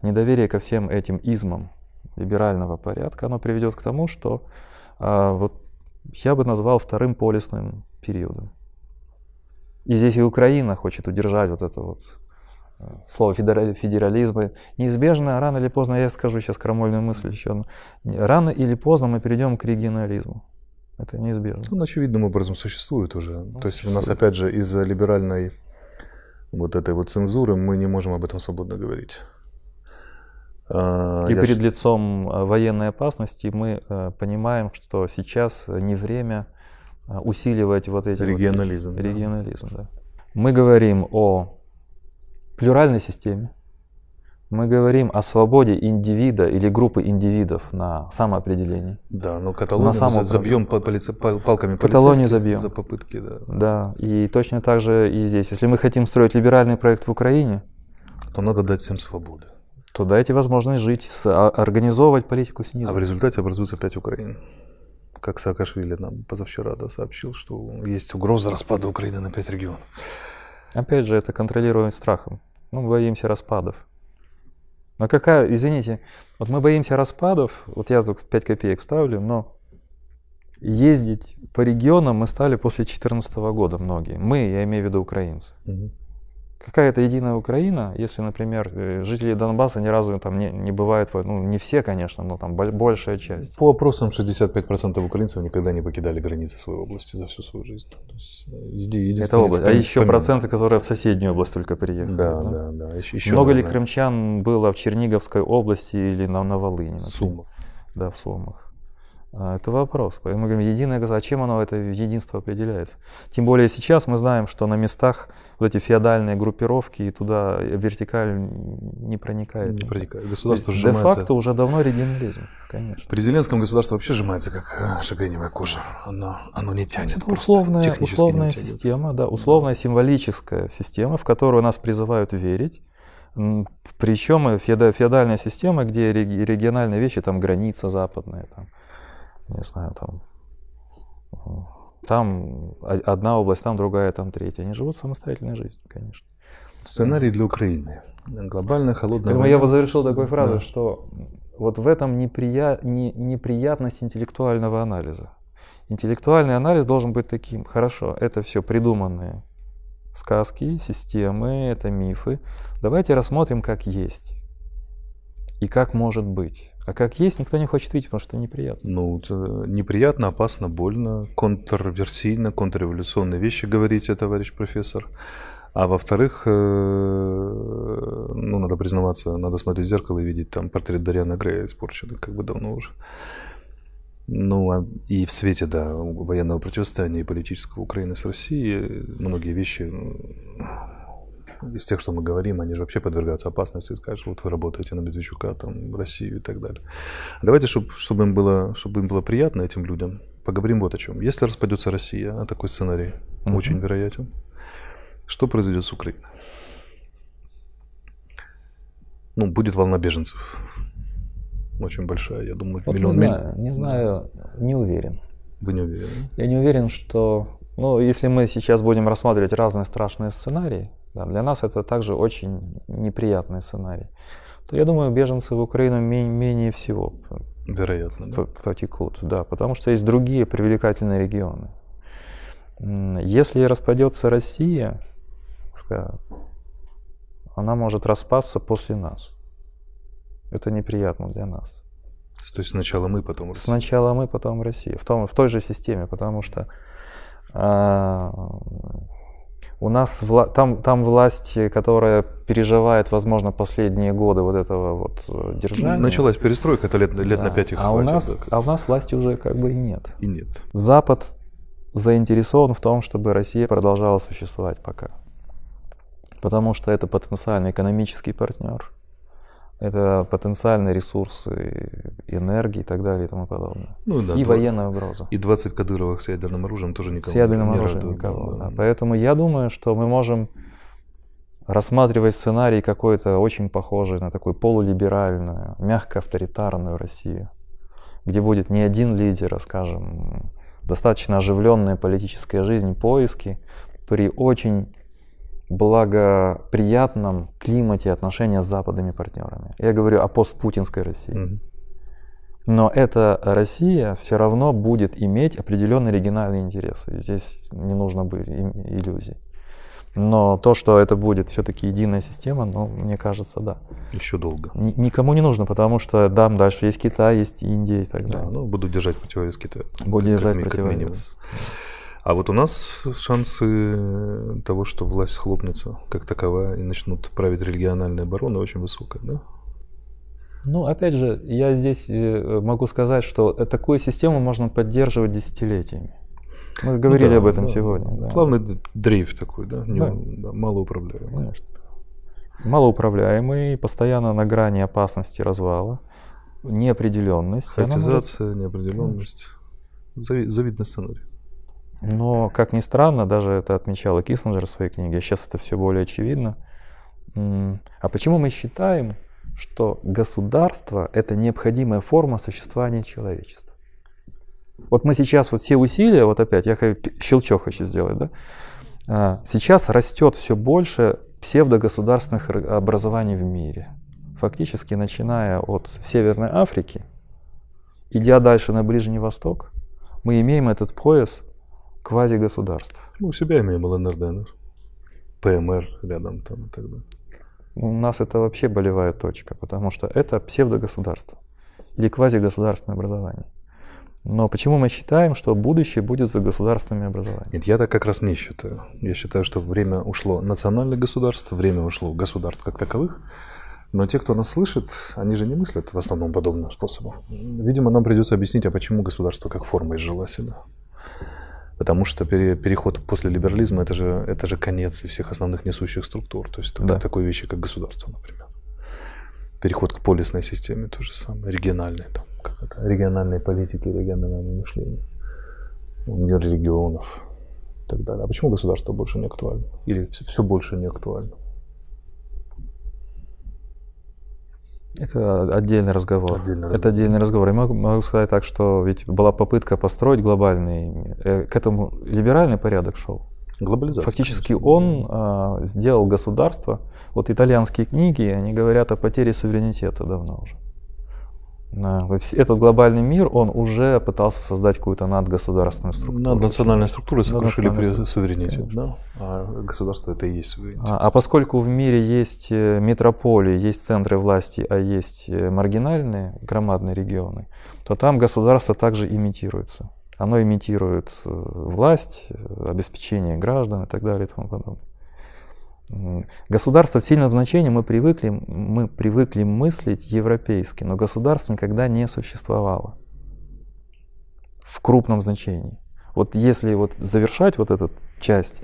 недоверие ко всем этим измам либерального порядка, оно приведет к тому, что а, вот я бы назвал вторым полисным периодом. И здесь и Украина хочет удержать вот это вот э, слово федерализма. Неизбежно, рано или поздно, я скажу сейчас крамольную мысль еще, рано или поздно мы перейдем к регионализму. Это неизбежно. Он очевидным образом существует уже. Ну, То есть существует. у нас, опять же, из-за либеральной вот этой вот цензуры мы не можем об этом свободно говорить. А, И Я перед ш... лицом а, военной опасности мы э, понимаем, что сейчас не время а, усиливать вот эти регионализм. Вот, да. Регионализм, да. Мы говорим о плюральной системе, мы говорим о свободе индивида или группы индивидов на самоопределение. Да, но Каталонию на забьем по, полице, палками Каталонию забьем. за попытки. Да. да, и точно так же и здесь. Если мы хотим строить либеральный проект в Украине, то надо дать всем свободы. То дайте возможность жить, а, организовывать политику снизу. А в результате образуется пять Украин. Как Саакашвили нам позавчера да, сообщил, что есть угроза распада Украины на пять регионов. Опять же, это контролируем страхом. Мы боимся распадов. Но какая, извините, вот мы боимся распадов, вот я тут 5 копеек ставлю, но ездить по регионам мы стали после 2014 года многие. Мы, я имею в виду украинцы. Угу какая-то единая Украина, если, например, э, жители Донбасса ни разу там не, не бывают, ну не все, конечно, но там большая часть. По опросам 65% украинцев никогда не покидали границы своей области за всю свою жизнь. Есть, Это область. А еще помимо... проценты, которые в соседнюю область только приехали. Да, да, да. да. Еще, еще Много наверное. ли крымчан было в Черниговской области или на, на Волыне? В Сумах. Да, в Сумах. А, это вопрос. Поэтому мы говорим, единое государство. А чем оно, это единство определяется? Тем более сейчас мы знаем, что на местах вот эти феодальные группировки, и туда вертикаль не проникает. Не проникает. Государство сжимается. Де-факто уже давно регионализм, конечно. При Зеленском государство вообще сжимается, как э, шагреневая кожа. Оно, оно не тянет это условная, условная система, да, условная символическая система, в которую нас призывают верить. Причем феодальная система, где региональные вещи, там граница западная, там, не знаю, там, там одна область, там другая, там третья. Они живут самостоятельной жизнью, конечно. Сценарий для Украины. Глобальная холодная война. Я бы завершил такой фразой, да. что вот в этом неприя... не... неприятность интеллектуального анализа. Интеллектуальный анализ должен быть таким. Хорошо, это все придуманные сказки, системы, это мифы. Давайте рассмотрим, как есть и как может быть. А как есть, никто не хочет видеть, потому что неприятно. Ну, неприятно, опасно, больно, контрверсийно, контрреволюционные вещи говорите, товарищ профессор. А во-вторых, э, ну, надо признаваться, надо смотреть в зеркало и видеть там портрет Дарьяна Грея испорченный, как бы давно уже. Ну, а и в свете, да, военного противостояния и политического Украины с Россией многие вещи из тех, что мы говорим, они же вообще подвергаются опасности, скажешь, вот вы работаете на Медведчука, там, Россию и так далее. Давайте, чтобы, чтобы, им было, чтобы им было приятно, этим людям, поговорим вот о чем. Если распадется Россия, а такой сценарий угу. очень вероятен, что произойдет с Украиной? Ну, будет волна беженцев. очень большая, я думаю, вот миллион. Не знаю, не знаю, не уверен. Вы не уверены? Я не уверен, что, ну, если мы сейчас будем рассматривать разные страшные сценарии, да, для нас это также очень неприятный сценарий, то я думаю, беженцы в Украину менее, менее всего Вероятно, да. потекут, да, потому что есть другие привлекательные регионы. Если распадется Россия, она может распасться после нас. Это неприятно для нас. То есть сначала мы, потом Россия. Сначала мы, потом Россия. В, том, в той же системе, потому что а, у нас вла- там, там власть, которая переживает, возможно, последние годы вот этого вот э, держания. Началась перестройка, это лет, лет да. на пять их а хватит. У нас. А у нас власти уже как бы и нет. И нет. Запад заинтересован в том, чтобы Россия продолжала существовать пока. Потому что это потенциальный экономический партнер, это потенциальные ресурсы энергии и так далее и тому подобное. Ну, да, и два- военная угроза. И 20 кадыровых с ядерным оружием тоже никого С ядерным не оружием радует, никого. да, да. Поэтому я думаю, что мы можем рассматривать сценарий какой-то очень похожий на такую полулиберальную, мягко авторитарную Россию, где будет не один лидер, а, скажем, достаточно оживленная политическая жизнь, поиски при очень благоприятном климате отношения с западными партнерами. Я говорю о постпутинской России. Мгм. Но эта Россия все равно будет иметь определенные региональные интересы. Здесь не нужно быть иллюзий. Но то, что это будет все-таки единая система, ну, мне кажется, да. Еще долго. Ни- никому не нужно, потому что там дальше есть Китай, есть Индия и так Да, далее. ну, буду держать противовес Китаю. Как держать как минимум. А вот у нас шансы того, что власть схлопнется как таковая и начнут править региональные обороны, очень высокая, да? Ну, опять же, я здесь э, могу сказать, что э, такую систему можно поддерживать десятилетиями. Мы говорили Ну да, об этом да. сегодня. да. Плавный дрейф такой, да? Не- Да. да, малоуправляемый. Конечно. Малоуправляемый, постоянно на грани опасности развала, неопределенность. она может- Хаотизация, неопределенность. Зави- завидный сценарий. Но, как ни странно, даже это отмечал и Киссинджер в своей книге, сейчас это все более очевидно. А почему мы считаем, что государство – это необходимая форма существования человечества? Вот мы сейчас вот все усилия, вот опять, я щелчок хочу сделать, да? А, Сейчас растет все больше псевдогосударственных образований в мире. Фактически, начиная от Северной Африки, идя дальше на Ближний Восток, мы имеем этот пояс квазигосударств. Мы у себя имеем ЛНР, ДНР. ПМР рядом там и так далее. У нас это вообще болевая точка, потому что это псевдогосударство или квазигосударственное образование. Но почему мы считаем, что будущее будет за государственными образованиями? Нет, я так как раз не считаю. Я считаю, что время ушло национальных государств, время ушло государств как таковых. Но те, кто нас слышит, они же не мыслят в основном подобным способом. Видимо, нам придется объяснить, а почему государство как форма изжила себя. Потому что пере- переход после либерализма это же, это же конец всех основных несущих структур. То есть Да. такой вещи, как государство, например. Переход к полисной системе то же самое, региональной, там, как это, региональной политики, регионального мышления, мир регионов и так далее. А почему государство больше не актуально? Или все больше не актуально? Это отдельный разговор. Отдельный Это отдельный разговор. Я могу, могу сказать так, что ведь была попытка построить глобальный, э, к этому либеральный порядок шел. Глобализация. Фактически конечно. он а, сделал государство. Вот итальянские книги, они говорят о потере суверенитета давно уже. Этот глобальный мир, он уже пытался создать какую-то надгосударственную структуру. Наднациональные структуры сокрушили при суверенитете. Да? А государство это и есть суверенитет. А, а поскольку в мире есть э, метрополии, есть центры власти, а есть э, маргинальные, громадные регионы, то там государство также имитируется. Оно имитирует э, власть, обеспечение граждан и так далее и тому подобное. Государство в сильном значении мы привыкли, мы привыкли мыслить европейски, но государство никогда не существовало в крупном значении. Вот если вот завершать вот эту часть,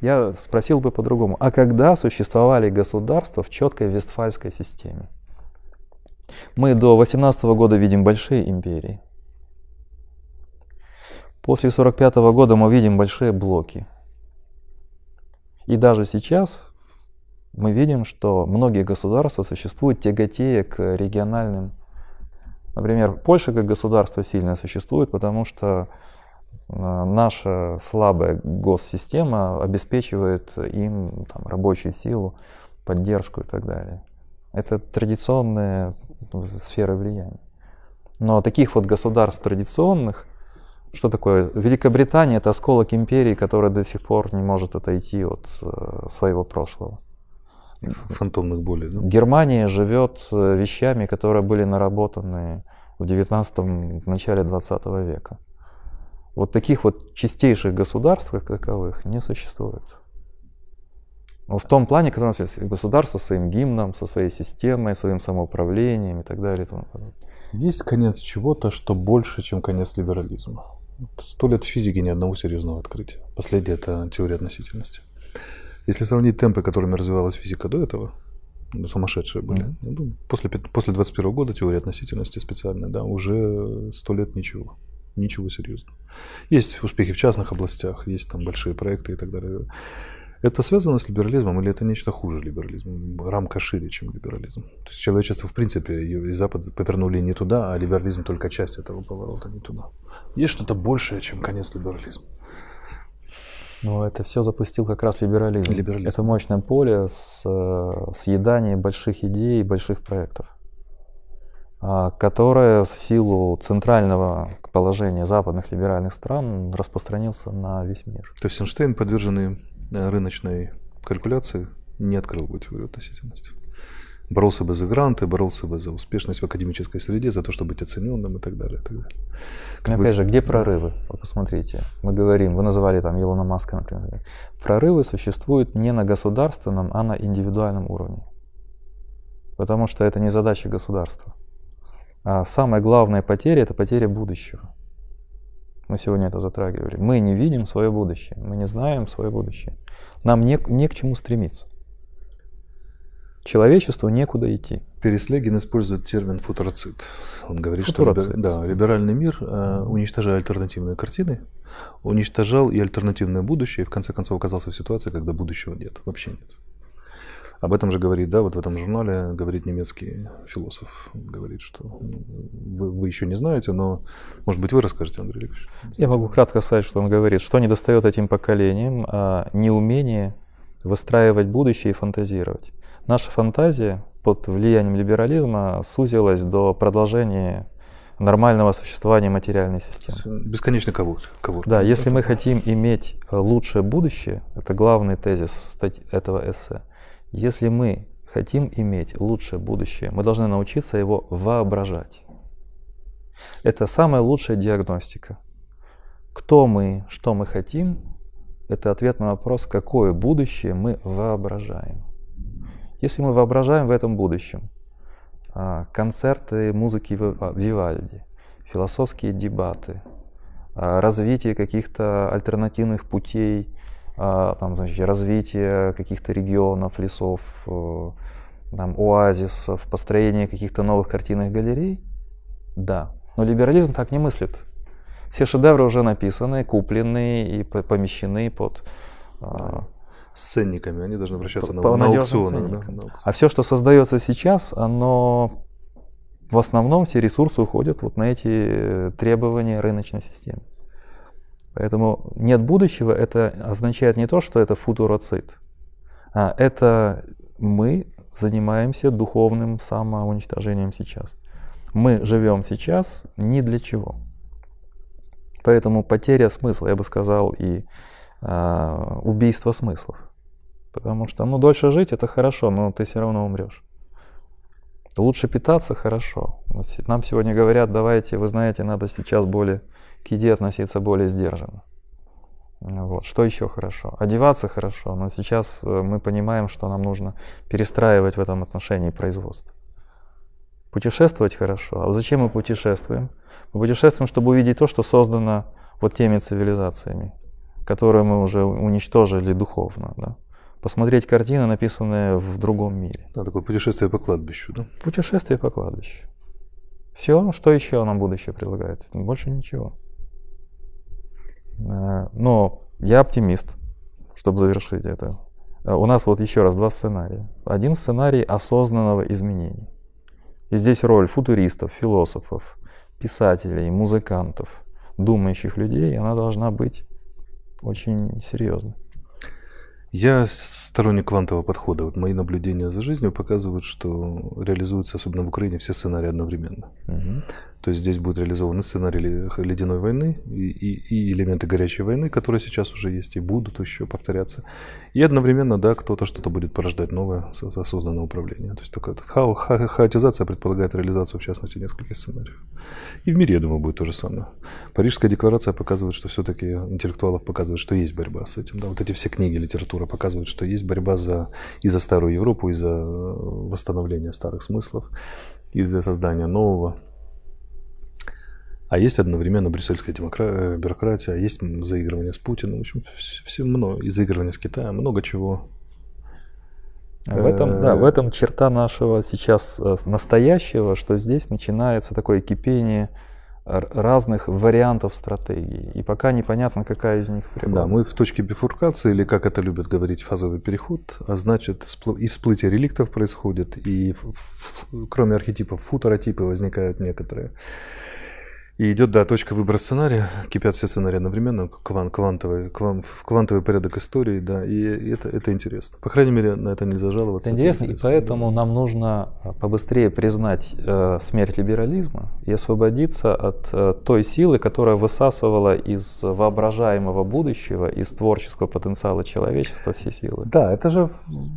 я спросил бы по-другому. А когда существовали государства в четкой вестфальской системе? Мы до 18 года видим большие империи. После 45 года мы видим большие блоки. И даже сейчас мы видим, что многие государства существуют тяготея к региональным Например, Польша как государство сильно существует, потому что э, наша слабая госсистема обеспечивает им там, рабочую силу, поддержку и так далее. Это традиционная сфера влияния. Но таких вот государств традиционных, что такое? Великобритания это осколок империи, которая до сих пор не может отойти от э, своего прошлого. Фантомных болей, да? Германия живет э, вещами, которые были наработаны в 19 в начале 20 века. Вот таких вот чистейших государств, как таковых, не существует. Но в том плане, когда у нас есть государство со своим гимном, со своей системой, своим самоуправлением и так далее. И тому подобное. Есть конец чего-то, что больше, чем конец либерализма. Сто лет физики ни одного серьезного открытия. Последнее – это теория относительности. Если сравнить темпы, которыми развивалась физика до этого, ну, сумасшедшие были. Mm-hmm. Ну, после, после 21 года теория относительности специальная, да, уже сто лет ничего. Ничего серьезного. Есть успехи в частных областях, есть там большие проекты и так далее. Это связано с либерализмом или это нечто хуже либерализма? Рамка шире, чем либерализм. То есть человечество, в принципе, и Запад повернули не туда, а либерализм только часть этого поворота не туда. Есть что-то большее, чем конец либерализма. Ну, это все запустил как раз либерализм. либерализм. Это мощное поле с э, съеданием больших идей и больших проектов, а, которое в силу центрального положения западных либеральных стран распространился на весь мир. То есть Эйнштейн, подверженный э, рыночной калькуляции, не открыл бы теорию относительности боролся бы за гранты, боролся бы за успешность в академической среде, за то, чтобы быть оцененным и так далее. И так далее. Как опять бы... же, где прорывы? Вот посмотрите, мы говорим, вы называли там Илона Маска, например. Прорывы существуют не на государственном, а на индивидуальном уровне. Потому что это не задача государства. А самая главная потеря – это потеря будущего. Мы сегодня это затрагивали. Мы не видим свое будущее, мы не знаем свое будущее. Нам не, не к чему стремиться. Человечеству некуда идти. Переслегин использует термин футуроцит. Он говорит, футуроцит. что да, либеральный мир, э, уничтожая альтернативные картины, уничтожал и альтернативное будущее, и в конце концов оказался в ситуации, когда будущего нет, вообще нет. Об этом же говорит, да, вот в этом журнале говорит немецкий философ. Он говорит, что ну, вы, вы еще не знаете, но, может быть, вы расскажете, Андрей Ильич. Я могу кратко сказать, что он говорит. Что не достает этим поколениям? А неумение выстраивать будущее и фантазировать. Наша фантазия под влиянием либерализма сузилась до продолжения нормального существования материальной системы. Бесконечный кого кого Да, если мы хотим иметь э, лучшее будущее, это главный тезис этого эссе, если мы хотим иметь лучшее будущее, мы должны научиться его воображать. Это самая лучшая диагностика. Кто мы, что мы хотим, это ответ на вопрос, какое будущее мы воображаем. Если мы воображаем в этом будущем а, концерты музыки Вивальди, философские дебаты, а, развитие каких-то альтернативных путей, а, там, значит, развитие каких-то регионов, лесов, э, там, оазисов, построение каких-то новых картинных галерей, да. Но либерализм так не мыслит. Все шедевры уже написаны, куплены и помещены под с ценниками, они должны обращаться на, на аукционах. Да, на А все, что создается сейчас, оно в основном все ресурсы уходят вот на эти э, требования рыночной системы. Поэтому нет будущего, это означает не то, что это футуроцит, а это мы занимаемся духовным самоуничтожением сейчас. Мы живем сейчас ни для чего. Поэтому потеря смысла, я бы сказал, и убийство смыслов. Потому что, ну, дольше жить это хорошо, но ты все равно умрешь. Лучше питаться хорошо. Нам сегодня говорят, давайте, вы знаете, надо сейчас более к еде относиться более сдержанно. Вот. Что еще хорошо? Одеваться хорошо, но сейчас э, мы понимаем, что нам нужно перестраивать в этом отношении производство. Путешествовать хорошо. А зачем мы путешествуем? Мы путешествуем, чтобы увидеть то, что создано вот теми цивилизациями, которые мы уже уничтожили духовно. Да? посмотреть картины, написанные в другом мире. Да, такое путешествие по кладбищу, да? Путешествие по кладбищу. Все, что еще нам будущее предлагает? Больше ничего. Э, но я оптимист, чтобы завершить это. Э, у нас вот еще раз два сценария. Один сценарий осознанного изменения. И здесь роль футуристов, философов, писателей, музыкантов, думающих людей, она должна быть очень серьезной. Я сторонник квантового подхода. Вот мои наблюдения за жизнью показывают, что реализуются, особенно в Украине, все сценарии одновременно. Угу. То есть здесь будет реализованы сценарий ледяной войны и, и, и элементы горячей войны, которые сейчас уже есть и будут еще повторяться. И одновременно, да, кто-то что-то будет порождать новое, осознанное управление. То есть только ха ха хаотизация предполагает реализацию, в частности, нескольких сценариев. И в мире, я думаю, будет то же самое. Парижская декларация показывает, что все-таки интеллектуалов показывает, что есть борьба с этим. Да, вот эти все книги, литература показывают, что есть борьба за, и за старую Европу, и за восстановление старых смыслов, и за создание нового. А есть одновременно брюссельская демокра... бюрократия, а есть заигрывание с Путиным, в общем, все много, и заигрывание с Китаем, много чего. В этом, да, в этом черта нашего сейчас э, настоящего, что здесь начинается такое кипение разных вариантов стратегии. И пока непонятно, какая из них прибыль. Да, мы в точке бифуркации, или как это любят говорить, фазовый переход, а значит и всплытие реликтов происходит, и кроме архетипов футоротипы возникают некоторые. И идет, да, точка выбора сценария, кипят все сценарии одновременно, кван, квантовый, кван, квантовый порядок истории, да, и это, это интересно. По крайней мере, на это нельзя жаловаться. Это интересно, это интересно и поэтому да. нам нужно а, побыстрее признать э, смерть либерализма и освободиться от э, той силы, которая высасывала из воображаемого будущего, из творческого потенциала человечества все силы. Да, это же...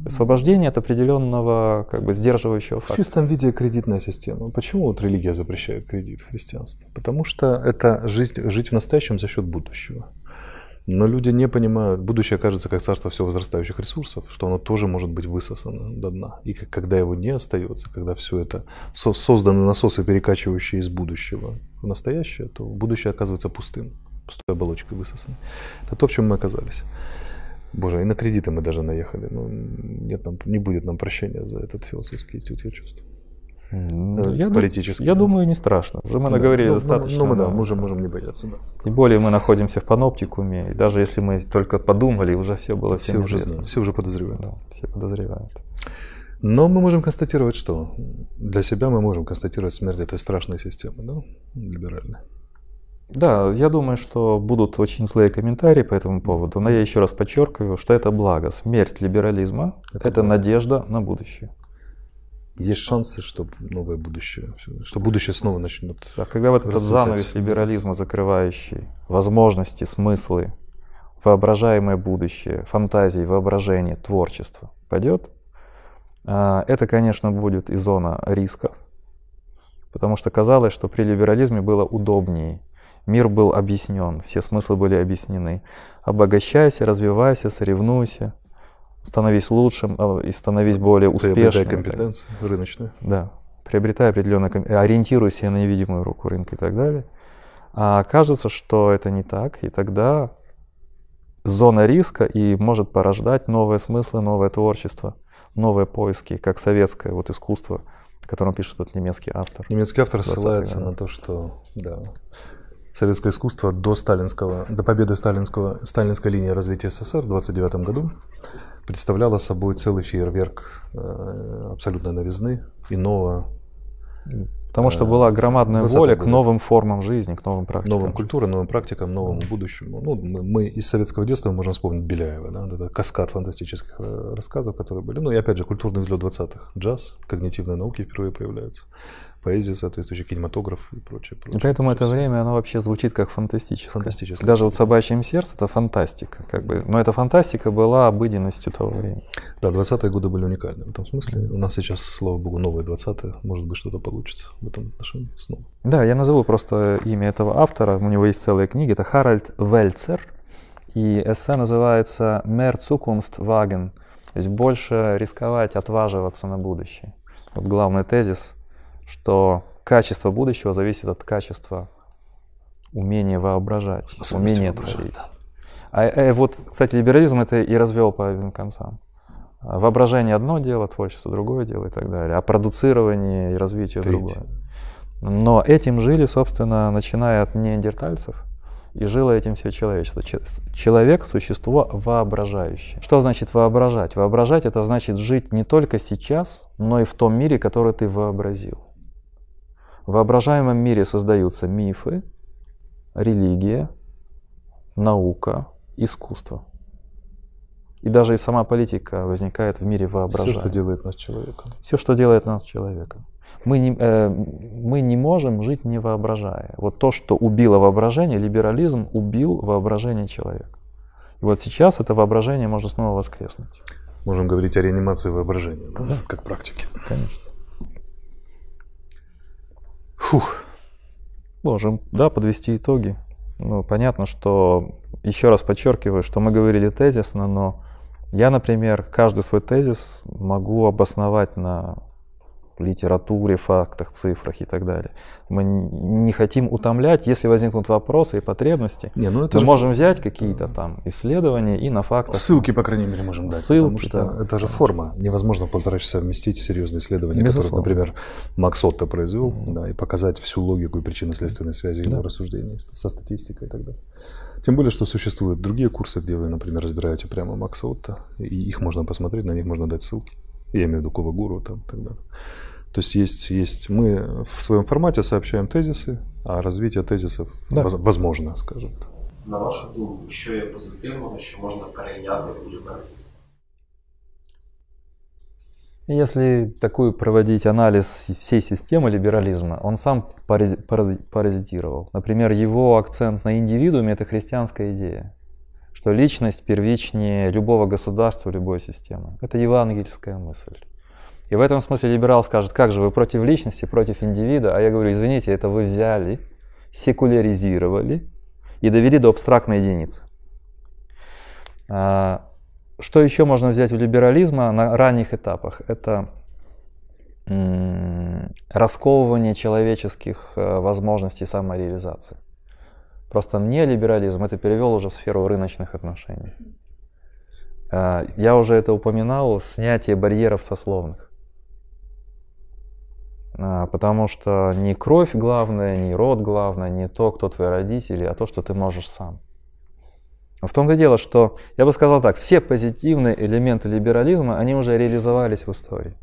Освобождение от определенного как бы сдерживающего фактора. В чистом виде кредитная система. Почему вот религия запрещает кредит в христианстве? Потому Потому что это жизнь, жить в настоящем за счет будущего. Но люди не понимают, будущее кажется как царство все возрастающих ресурсов, что оно тоже может быть высосано до дна. И когда его не остается, когда все это со созданы насосы, перекачивающие из будущего в настоящее, то будущее оказывается пустым, пустой оболочкой высосанной. Это то, в чем мы оказались. Боже, и на кредиты мы даже наехали. Но нет, нам, не будет нам прощения за этот философский этюд, я чувствую. Э, я политически. Я думаю, не страшно. Уже мы да. наговорили ну, достаточно. Ну, мы, да, мы уже можем не бояться. Да. Тем более мы находимся в паноптикуме, и даже если мы только подумали, уже все было всем все известно. Уже, все уже подозревают. Да, все подозревают. Но мы можем констатировать, что для себя мы можем констатировать смерть этой страшной системы, да, либеральной. Да, я думаю, что будут очень злые комментарии по этому поводу, но я еще раз подчеркиваю, что это благо. Смерть либерализма – это, это надежда на будущее. Есть шансы, что новое будущее, что будущее снова начнет. А когда вот этот занавес либерализма, закрывающий возможности, смыслы, воображаемое будущее, фантазии, воображение, творчество пойдет, а, это, конечно, будет и зона рисков. Потому что казалось, что при либерализме было удобнее. Мир был объяснен, все смыслы были объяснены. Обогащайся, развивайся, соревнуйся становись лучшим а, и становись более успешным. Приобретай компетенции рыночные. Да, приобретай определенные, ориентируйся на невидимую руку рынка и так далее. А кажется, что это не так, и тогда зона риска и может порождать новые смыслы, новое творчество, новые поиски, как советское вот искусство, о котором пишет этот немецкий автор. Немецкий автор ссылается на то, что да, советское искусство до сталинского, до победы сталинского, сталинской линии развития СССР в 29 году представляло собой целый фейерверк э, абсолютной новизны, иного. Потому что была громадная воля года. к новым формам жизни, к новым практикам. Новым культурам, новым практикам, новому будущему. Ну, мы, мы из советского детства можем вспомнить Беляева, да, это каскад фантастических э, рассказов, которые были. Ну и опять же, культурный взлет 20-х. Джаз, когнитивные науки впервые появляются поэзия, соответствующий кинематограф и прочее. прочее. И поэтому это время, оно вообще звучит как фантастическое. Фантастическое. Даже вот «Собачьим сердце» — это фантастика. Как бы. Но эта фантастика была обыденностью того времени. Да, 20-е годы были уникальны в этом смысле. У нас сейчас, слава богу, новые 20-е. Может быть, что-то получится в этом отношении снова. Да, я назову просто имя этого автора. У него есть целая книга. Это Харальд Вельцер. И эссе называется «Mehr Zukunft wagen». То есть больше рисковать, отваживаться на будущее. Вот главный тезис – что качество будущего зависит от качества умения воображать, умения творить. А, а вот, кстати, либерализм это и развел по обеим концам. Воображение одно дело, творчество другое дело и так далее, а продуцирование и развитие Третье. другое. Но этим жили, собственно, начиная от неандертальцев, и жило этим все человечество. Человек – существо воображающее. Что значит воображать? Воображать – это значит жить не только сейчас, но и в том мире, который ты вообразил. В воображаемом мире создаются мифы, религия, наука, искусство. И даже и сама политика возникает в мире воображения. Все, что делает нас человеком. Все, что делает нас человеком. Мы не, э, мы не можем жить не воображая. Вот то, что убило воображение, либерализм убил воображение человека. И вот сейчас это воображение может снова воскреснуть. Можем говорить о реанимации воображения, да? да. как практике. Конечно. Фух. Можем, да, подвести итоги. Ну, понятно, что, еще раз подчеркиваю, что мы говорили тезисно, но я, например, каждый свой тезис могу обосновать на литературе, фактах, цифрах и так далее. Мы не хотим утомлять, если возникнут вопросы и потребности. Не, ну это мы же... можем взять какие-то там исследования и на фактах. Ссылки, по крайней мере, можем дать. Ссылки, потому что да. это же форма. Невозможно в полтора часа вместить серьезные исследования, которые, например, Макс Отто произвел, mm-hmm. да, и показать всю логику и причинно-следственной связи его да. рассуждений со статистикой и так далее. Тем более, что существуют другие курсы, где вы, например, разбираете прямо Макса Отто, и их можно посмотреть, на них можно дать ссылки. Я имею в виду Кова-Гуру там и так далее. То есть, есть, есть мы в своем формате сообщаем тезисы, а развитие тезисов да. возможно, скажем так. На вашу думку, що є позитивного, що можна перейняти у лібералізм? Если такой проводить анализ всей системы либерализма, он сам паразитировал. Например, его акцент на индивидууме – это христианская идея, что личность первичнее любого государства, любой системы. Это евангельская мысль. И в этом смысле либерал скажет, как же вы против личности, против индивида, а я говорю, извините, это вы взяли, секуляризировали и довели до абстрактной единицы. А, что еще можно взять у либерализма на ранних этапах? Это расковывание человеческих э, возможностей самореализации. Просто не либерализм, это перевел уже в сферу рыночных отношений. А, я уже это упоминал, снятие барьеров сословных. А, потому что не кровь главная, не род главное, не то, кто твои родители, а то, что ты можешь сам. В том-то дело, что, я бы сказал так, все позитивные элементы либерализма, они уже реализовались в истории.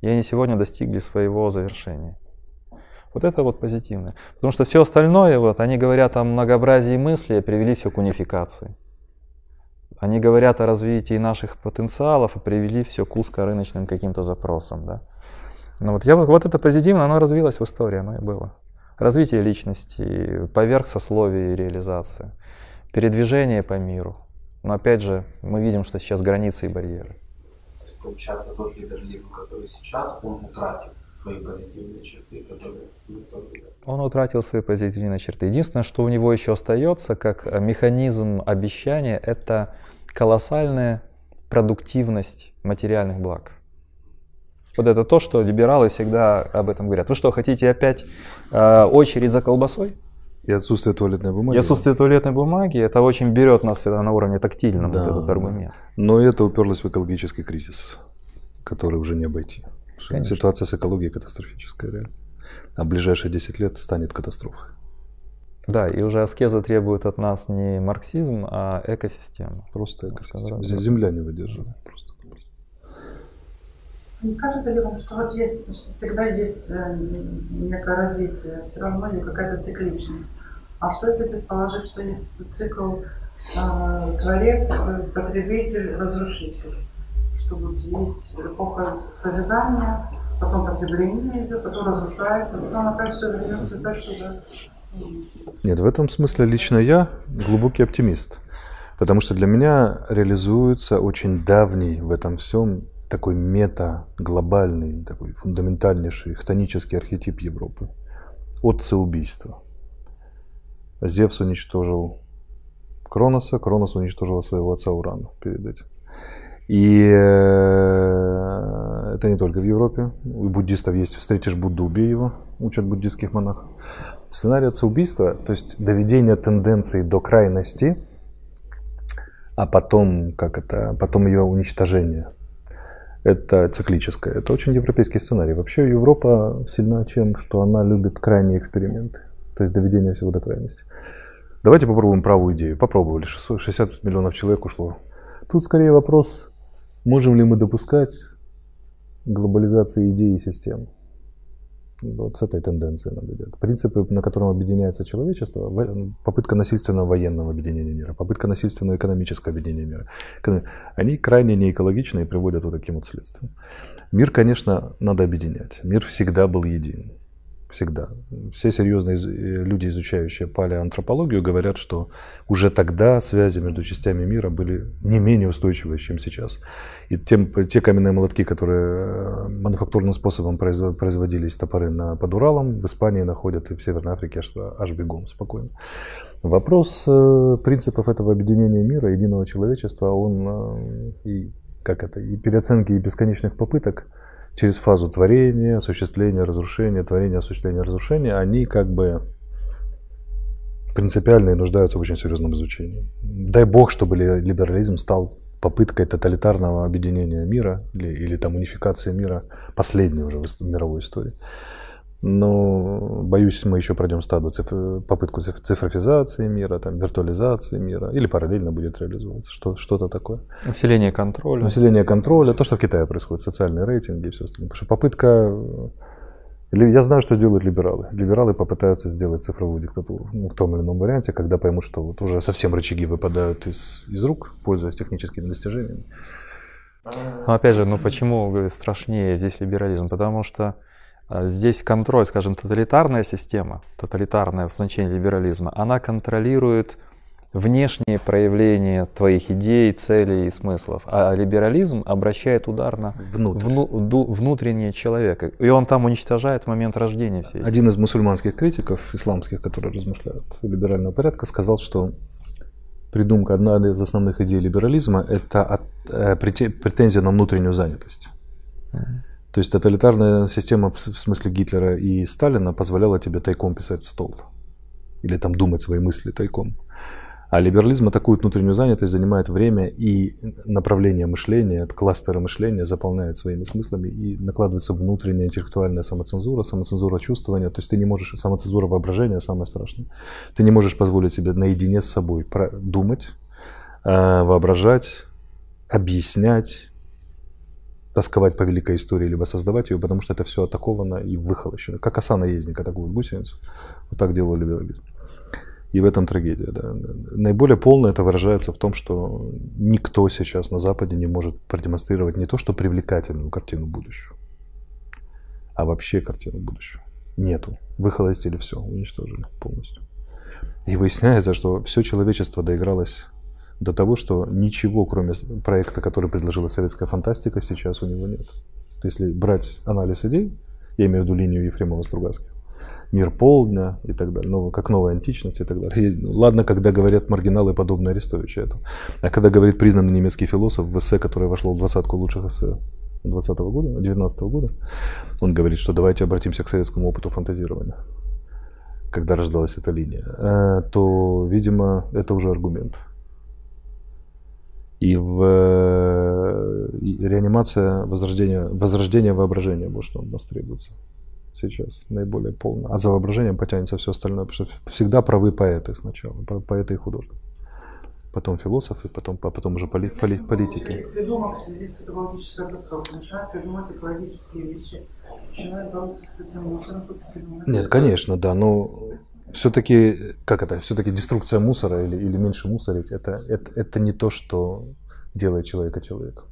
И они сегодня достигли своего завершения. Вот это вот позитивное. Потому что все остальное, вот, они говорят о многообразии мыслей, привели все к унификации. Они говорят о развитии наших потенциалов и привели все к узкорыночным каким-то запросам. Да? Ну вот, я, вот это позитивно, оно развилось в истории, оно и было. Развитие личности, поверх сословий и реализация, передвижение по миру. Но опять же, мы видим, что сейчас границы и барьеры. То есть, получается, тот либерализм, который сейчас, он утратил свои позитивные черты, которые он утратил свои позитивные черты. Единственное, что у него еще остается, как механизм обещания, это колоссальная продуктивность материальных благ. Вот это то, что либералы всегда об этом говорят. Вы что, хотите опять э, очередь за колбасой? И отсутствие туалетной бумаги. И отсутствие туалетной бумаги, это очень берет нас всегда на уровне тактильном, да, вот этот аргумент. Но это уперлось в экологический кризис, который уже не обойти. Конечно. Ситуация с экологией катастрофическая, реально. А в ближайшие 10 лет станет катастрофой. Да, и уже аскеза требует от нас не марксизм, а экосистему. Просто экосистема. Земля не выдерживает. Просто. Не кажется ли вам, что вот есть, всегда есть э, некое развитие, все равно не какая-то цикличность? А что если предположить, что есть цикл э, творец, потребитель, разрушитель? Что вот есть эпоха созидания, потом потребление идет, потом разрушается, потом опять все вернется дальше туда. Нет, в этом смысле лично я глубокий оптимист. Потому что для меня реализуется очень давний в этом всем такой мета, глобальный, такой фундаментальнейший хтонический архетип Европы. Отцеубийство. Зевс уничтожил Кроноса, Кронос уничтожил своего отца Урана перед этим. И э, это не только в Европе. У буддистов есть «Встретишь Будду, убей его», учат буддистских монахов. Сценарий отцеубийства, то есть доведение тенденции до крайности, а потом, как это, потом ее уничтожение это циклическое. Это очень европейский сценарий. Вообще Европа сильна чем, что она любит крайние эксперименты, то есть доведение всего до крайности. Давайте попробуем правую идею. Попробовали, 60 миллионов человек ушло. Тут скорее вопрос, можем ли мы допускать глобализации идей и систем. Вот с этой тенденцией надо делать. Принципы, на котором объединяется человечество, попытка насильственного военного объединения мира, попытка насильственного экономического объединения мира, они крайне неэкологичны и приводят вот таким вот следствием. Мир, конечно, надо объединять. Мир всегда был един. Всегда. Все серьезные э, люди, изучающие палеоантропологию, говорят, что уже тогда связи между частями мира были не менее устойчивые, чем сейчас. И тем, те каменные молотки, которые э, мануфактурным способом производились топоры на, под Уралом, в Испании находят и в Северной Африке аж, аж бегом спокойно. Вопрос э, принципов этого объединения мира, единого человечества, он и как это, и переоценки и бесконечных попыток – через фазу творения, осуществления, разрушения, творения, осуществления, разрушения, они как бы принципиально и нуждаются в очень серьезном изучении. Дай бог, чтобы либерализм стал попыткой тоталитарного объединения мира или, или там унификации мира, последней уже в мировой истории. Но боюсь, мы еще пройдем стадию цифр, попытку цифровизации мира, там, виртуализации мира, или параллельно будет реализовываться что, что-то такое. Усиление контроля. Усиление контроля, то, что в Китае происходит, социальные рейтинги и все остальное. Потому что попытка... Я знаю, что делают либералы. Либералы попытаются сделать цифровую диктатуру ну, в том или ином варианте, когда поймут, что вот уже совсем рычаги выпадают из, из рук, пользуясь техническими достижениями. Но опять же, ну почему страшнее здесь либерализм? Потому что здесь контроль, скажем, тоталитарная система, тоталитарная в значении либерализма, она контролирует внешние проявления твоих идей, целей и смыслов. А либерализм обращает удар на вну, внутреннее человека. И он там уничтожает момент рождения всей. Один из мусульманских критиков, исламских, которые размышляют либерального порядка, сказал, что придумка, одна из основных идей либерализма – это от, э, претензия на внутреннюю занятость. Mm-hmm. То есть тоталитарная система в смысле Гитлера и Сталина позволяла тебе тайком писать в стол. Или там думать свои мысли тайком. А либерализм атакует внутреннюю занятость, занимает время и направление мышления, кластеры мышления заполняет своими смыслами и накладывается внутренняя интеллектуальная самоцензура, самоцензура чувствования. То есть ты не можешь, самоцензура воображения самое страшное. Ты не можешь позволить себе наедине с собой думать, э, воображать, объяснять, тосковать по великой истории, либо создавать ее, потому что это все атаковано и выхолощено. Как оса наездник атакует гусеницу. Вот так делал либерализм. И в этом трагедия. Да. Наиболее полно это выражается в том, что никто сейчас на Западе не может продемонстрировать не то, что привлекательную картину будущего, а вообще картину будущего. Нету. Выхолостили все, уничтожили полностью. И выясняется, что все человечество доигралось до того, что ничего, кроме проекта, который предложила советская фантастика, сейчас у него нет. Если брать анализ идей, я имею в виду линию Ефремова Стругацких, мир полдня и так далее, ну, как новая античность и так далее. И, ладно, когда говорят маргиналы, подобные Арестовичу это. А когда говорит признанный немецкий философ в эссе, которое вошло в двадцатку лучших эссе 20 -го года, 19 -го года, он говорит, что давайте обратимся к советскому опыту фантазирования, когда рождалась эта линия, э, то, видимо, это уже аргумент. И в и реанимация возрождения, возрождение воображения, вот что у нас требуется сейчас наиболее полно. А за воображением потянется все остальное, потому что всегда правы поэты сначала, поэты и художники. Потом философы, потом, а потом уже поли, поли, политики. Придумал в связи с экологической катастрофой, начинают придумать экологические вещи, начинают бороться с этим мусором, чтобы придумать. Нет, конечно, да, но все-таки, как это, все-таки деструкция мусора или, или меньше мусорить, это, это, это не то, что делает человека человеком.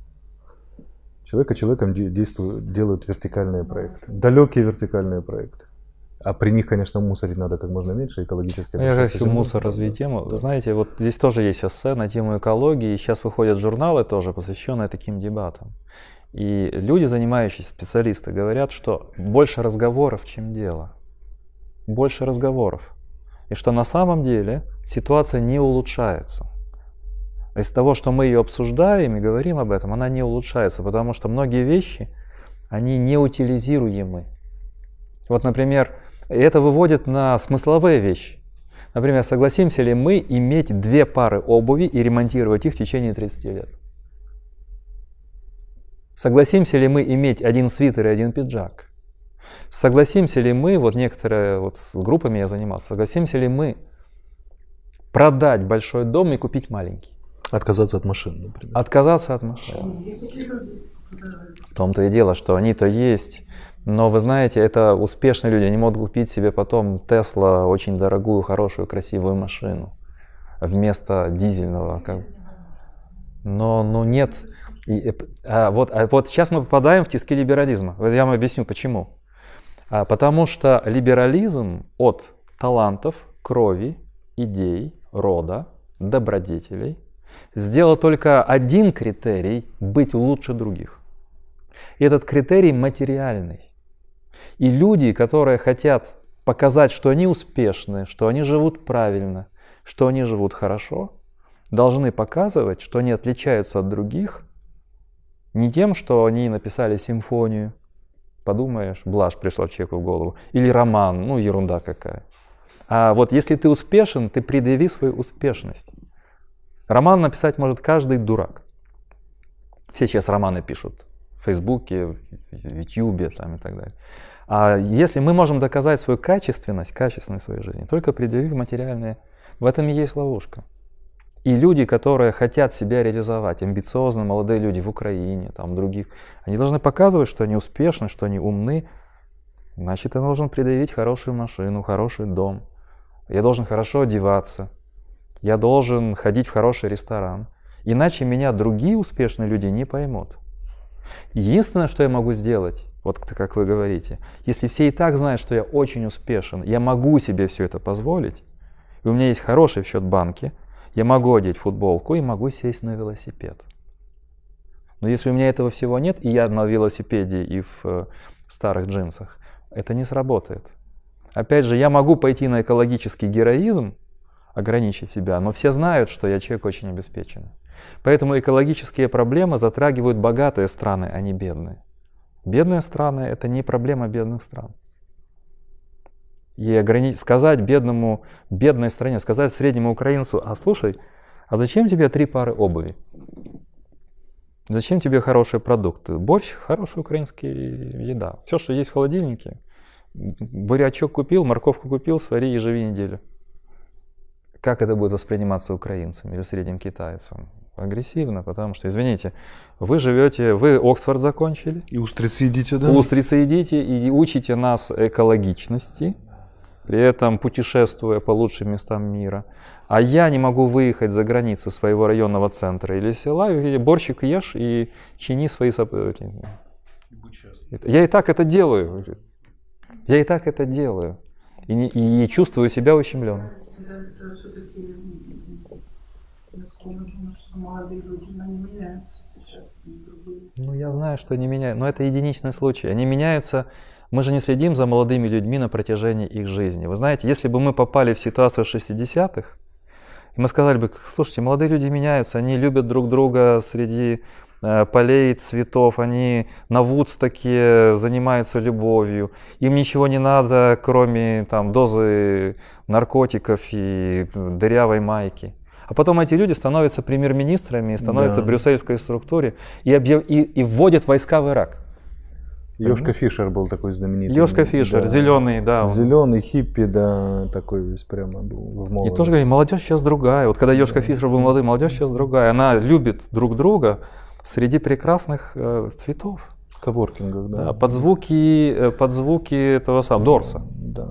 Человека человеком действуют, делают вертикальные проекты, далекие вертикальные проекты. А при них, конечно, мусорить надо как можно меньше, экологически. Я хочу мусор развить тему. Да. Знаете, вот здесь тоже есть эссе на тему экологии. Сейчас выходят журналы тоже, посвященные таким дебатам. И люди, занимающиеся специалисты, говорят, что больше разговоров, чем дело. Больше разговоров и что на самом деле ситуация не улучшается. Из того, что мы ее обсуждаем и говорим об этом, она не улучшается, потому что многие вещи, они неутилизируемы. Вот, например, это выводит на смысловые вещи. Например, согласимся ли мы иметь две пары обуви и ремонтировать их в течение 30 лет? Согласимся ли мы иметь один свитер и один пиджак? Согласимся ли мы, вот некоторые, вот с группами я занимался, согласимся ли мы продать большой дом и купить маленький? Отказаться от машин, например. Отказаться от машин. В том-то и дело, что они-то есть. Но вы знаете, это успешные люди, они могут купить себе потом Тесла, очень дорогую, хорошую, красивую машину вместо дизельного. Как... Но, но нет. И, а, вот, а вот сейчас мы попадаем в тиски либерализма. Я вам объясню почему. А, потому что либерализм от талантов, крови, идей, рода, добродетелей сделал только один критерий – быть лучше других. И этот критерий материальный. И люди, которые хотят показать, что они успешны, что они живут правильно, что они живут хорошо, должны показывать, что они отличаются от других не тем, что они написали симфонию, подумаешь, блажь пришла человеку в голову, или роман, ну ерунда какая. А вот если ты успешен, ты предъяви свою успешность. Роман написать может каждый дурак. Все сейчас романы пишут в Фейсбуке, в Ютьюбе там, и так далее. А если мы можем доказать свою качественность, качественность своей жизни, только предъявив материальные, в этом и есть ловушка. И люди, которые хотят себя реализовать, амбициозные молодые люди в Украине, там других, они должны показывать, что они успешны, что они умны. Значит, я должен предъявить хорошую машину, хороший дом. Я должен хорошо одеваться. Я должен ходить в хороший ресторан. Иначе меня другие успешные люди не поймут. Единственное, что я могу сделать, вот как вы говорите, если все и так знают, что я очень успешен, я могу себе все это позволить, и у меня есть хороший счет банки, я могу одеть футболку и могу сесть на велосипед. Но если у меня этого всего нет, и я на велосипеде и в э, старых джинсах, это не сработает. Опять же, я могу пойти на экологический героизм, ограничить себя, но все знают, что я человек очень обеспеченный. Поэтому экологические проблемы затрагивают богатые страны, а не бедные. Бедные страны – это не проблема бедных стран. И ограни... сказать бедному, бедной стране, сказать среднему украинцу, а слушай, а зачем тебе три пары обуви? Зачем тебе хорошие продукты? Борщ – хорошая украинская еда. Все, что есть в холодильнике. Бурячок купил, морковку купил, свари и живи неделю. Как это будет восприниматься украинцами или средним китайцем? агрессивно, потому что, извините, вы живете, вы Оксфорд закончили. И устрицы едите, да? Устрицы едите и учите нас экологичности, при этом путешествуя по лучшим местам мира. А я не могу выехать за границы своего районного центра или села, где борщик ешь и чини свои... Я и так это делаю. Я и так это делаю. И, не, и чувствую себя ущемленным. Ну, я знаю, что они меняются, но это единичный случай. Они меняются, мы же не следим за молодыми людьми на протяжении их жизни. Вы знаете, если бы мы попали в ситуацию 60-х, и мы сказали бы, слушайте, молодые люди меняются, они любят друг друга среди э, полей, цветов, они на Вудстоке занимаются любовью, им ничего не надо, кроме там, дозы наркотиков и дырявой майки. А потом эти люди становятся премьер-министрами, становятся да. в брюссельской структуре и, объяв... и, и вводят войска в Ирак. Йошка Фишер был такой знаменитый. Йошка Фишер, да. зеленый, да. Зеленый, хиппи, да, такой весь прямо был в молодости. И тоже говорит, молодежь сейчас другая. Вот когда Йошка да. Фишер был молодой, молодежь сейчас другая. Она любит друг друга среди прекрасных э, цветов. Коворкингов, да. да под звуки, э, под звуки этого самого Дорса. Да.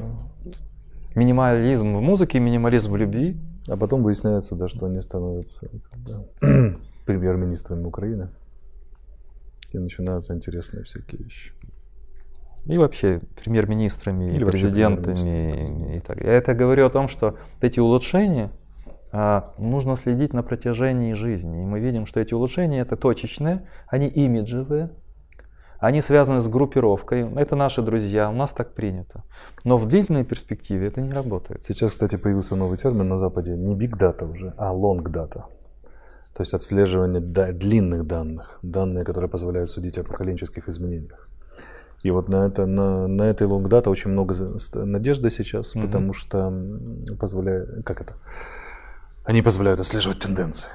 Минимализм в музыке, минимализм в любви. А потом выясняется, да, что они становятся да, премьер-министрами Украины. И начинаются интересные всякие вещи. И вообще премьер-министрами, Или президентами. Премьер и так. Я это говорю о том, что эти улучшения а, нужно следить на протяжении жизни. И мы видим, что эти улучшения это точечные, они имиджевые, они связаны с группировкой. Это наши друзья, у нас так принято. Но в длительной перспективе это не работает. Сейчас, кстати, появился новый термин на Западе. Не big data уже, а long data. То есть отслеживание длинных данных. Данные, которые позволяют судить о поколенческих изменениях. И вот на, это, на, на этой data очень много надежды сейчас, угу. потому что позволяет, как это? Они позволяют отслеживать тенденции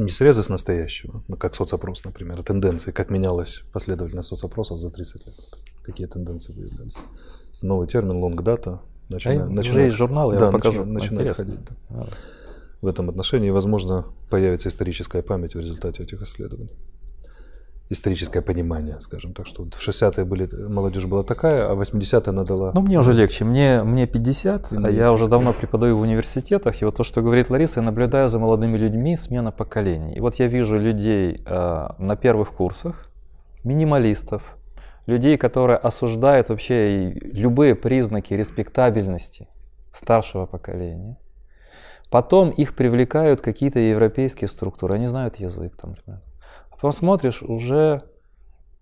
не срезы с настоящего, ну, как соцопрос, например, а тенденции, как менялась последовательность соцопросов за 30 лет, какие тенденции выявлялись. Новый термин data. Начина, а начинает, уже есть журнал, я да, вам покажу. Начинает ходить. Да. В этом отношении, возможно, появится историческая память в результате этих исследований. историческое понимание, скажем так, что в 60-е были, молодежь была такая, а 80-е она дала... Ну, мне уже легче. Мне, мне 50, Ты а я уже давно преподаю в университетах. И вот то, что говорит Лариса, я наблюдаю за молодыми людьми, смена поколений. И вот я вижу людей э, на первых курсах, минималистов, людей, которые осуждают вообще любые признаки респектабельности старшего поколения. Потом их привлекают какие-то европейские структуры, они знают язык там. А потом смотришь, уже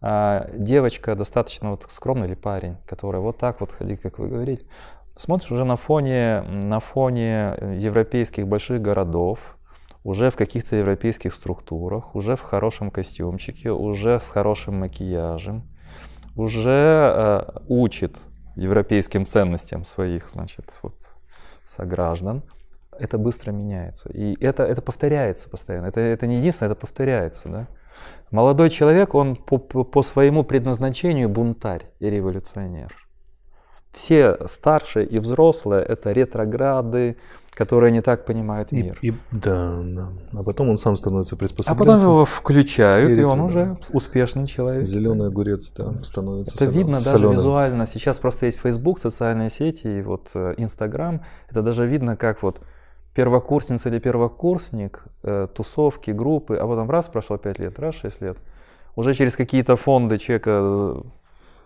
а, девочка достаточно вот скромная или парень, который вот так вот ходит, как вы говорите, смотришь уже на фоне, на фоне европейских больших городов, уже в каких-то европейских структурах, уже в хорошем костюмчике, уже с хорошим макияжем, уже э, учит европейским ценностям своих, значит, вот, сограждан. Это быстро меняется. И это, это повторяется постоянно. Это, это не единственное, это повторяется. Да? Молодой человек, он по, по, по своему предназначению бунтарь и революционер. Все старшие и взрослые – это ретрограды, которые не так понимают мир. и- да, да. А потом он сам становится а приспособленцем. потом его включают, И и он уже успешный человек. Зеленый огурец, да, становится Это солё- видно даже солёным. визуально. Сейчас просто есть Facebook, социальные сети и вот э, Instagram. Это даже видно, как вот первокурсница или первокурсник, э, тусовки, группы, а потом раз прошло 5 лет, раз 6 лет. Уже через какие-то фонды человека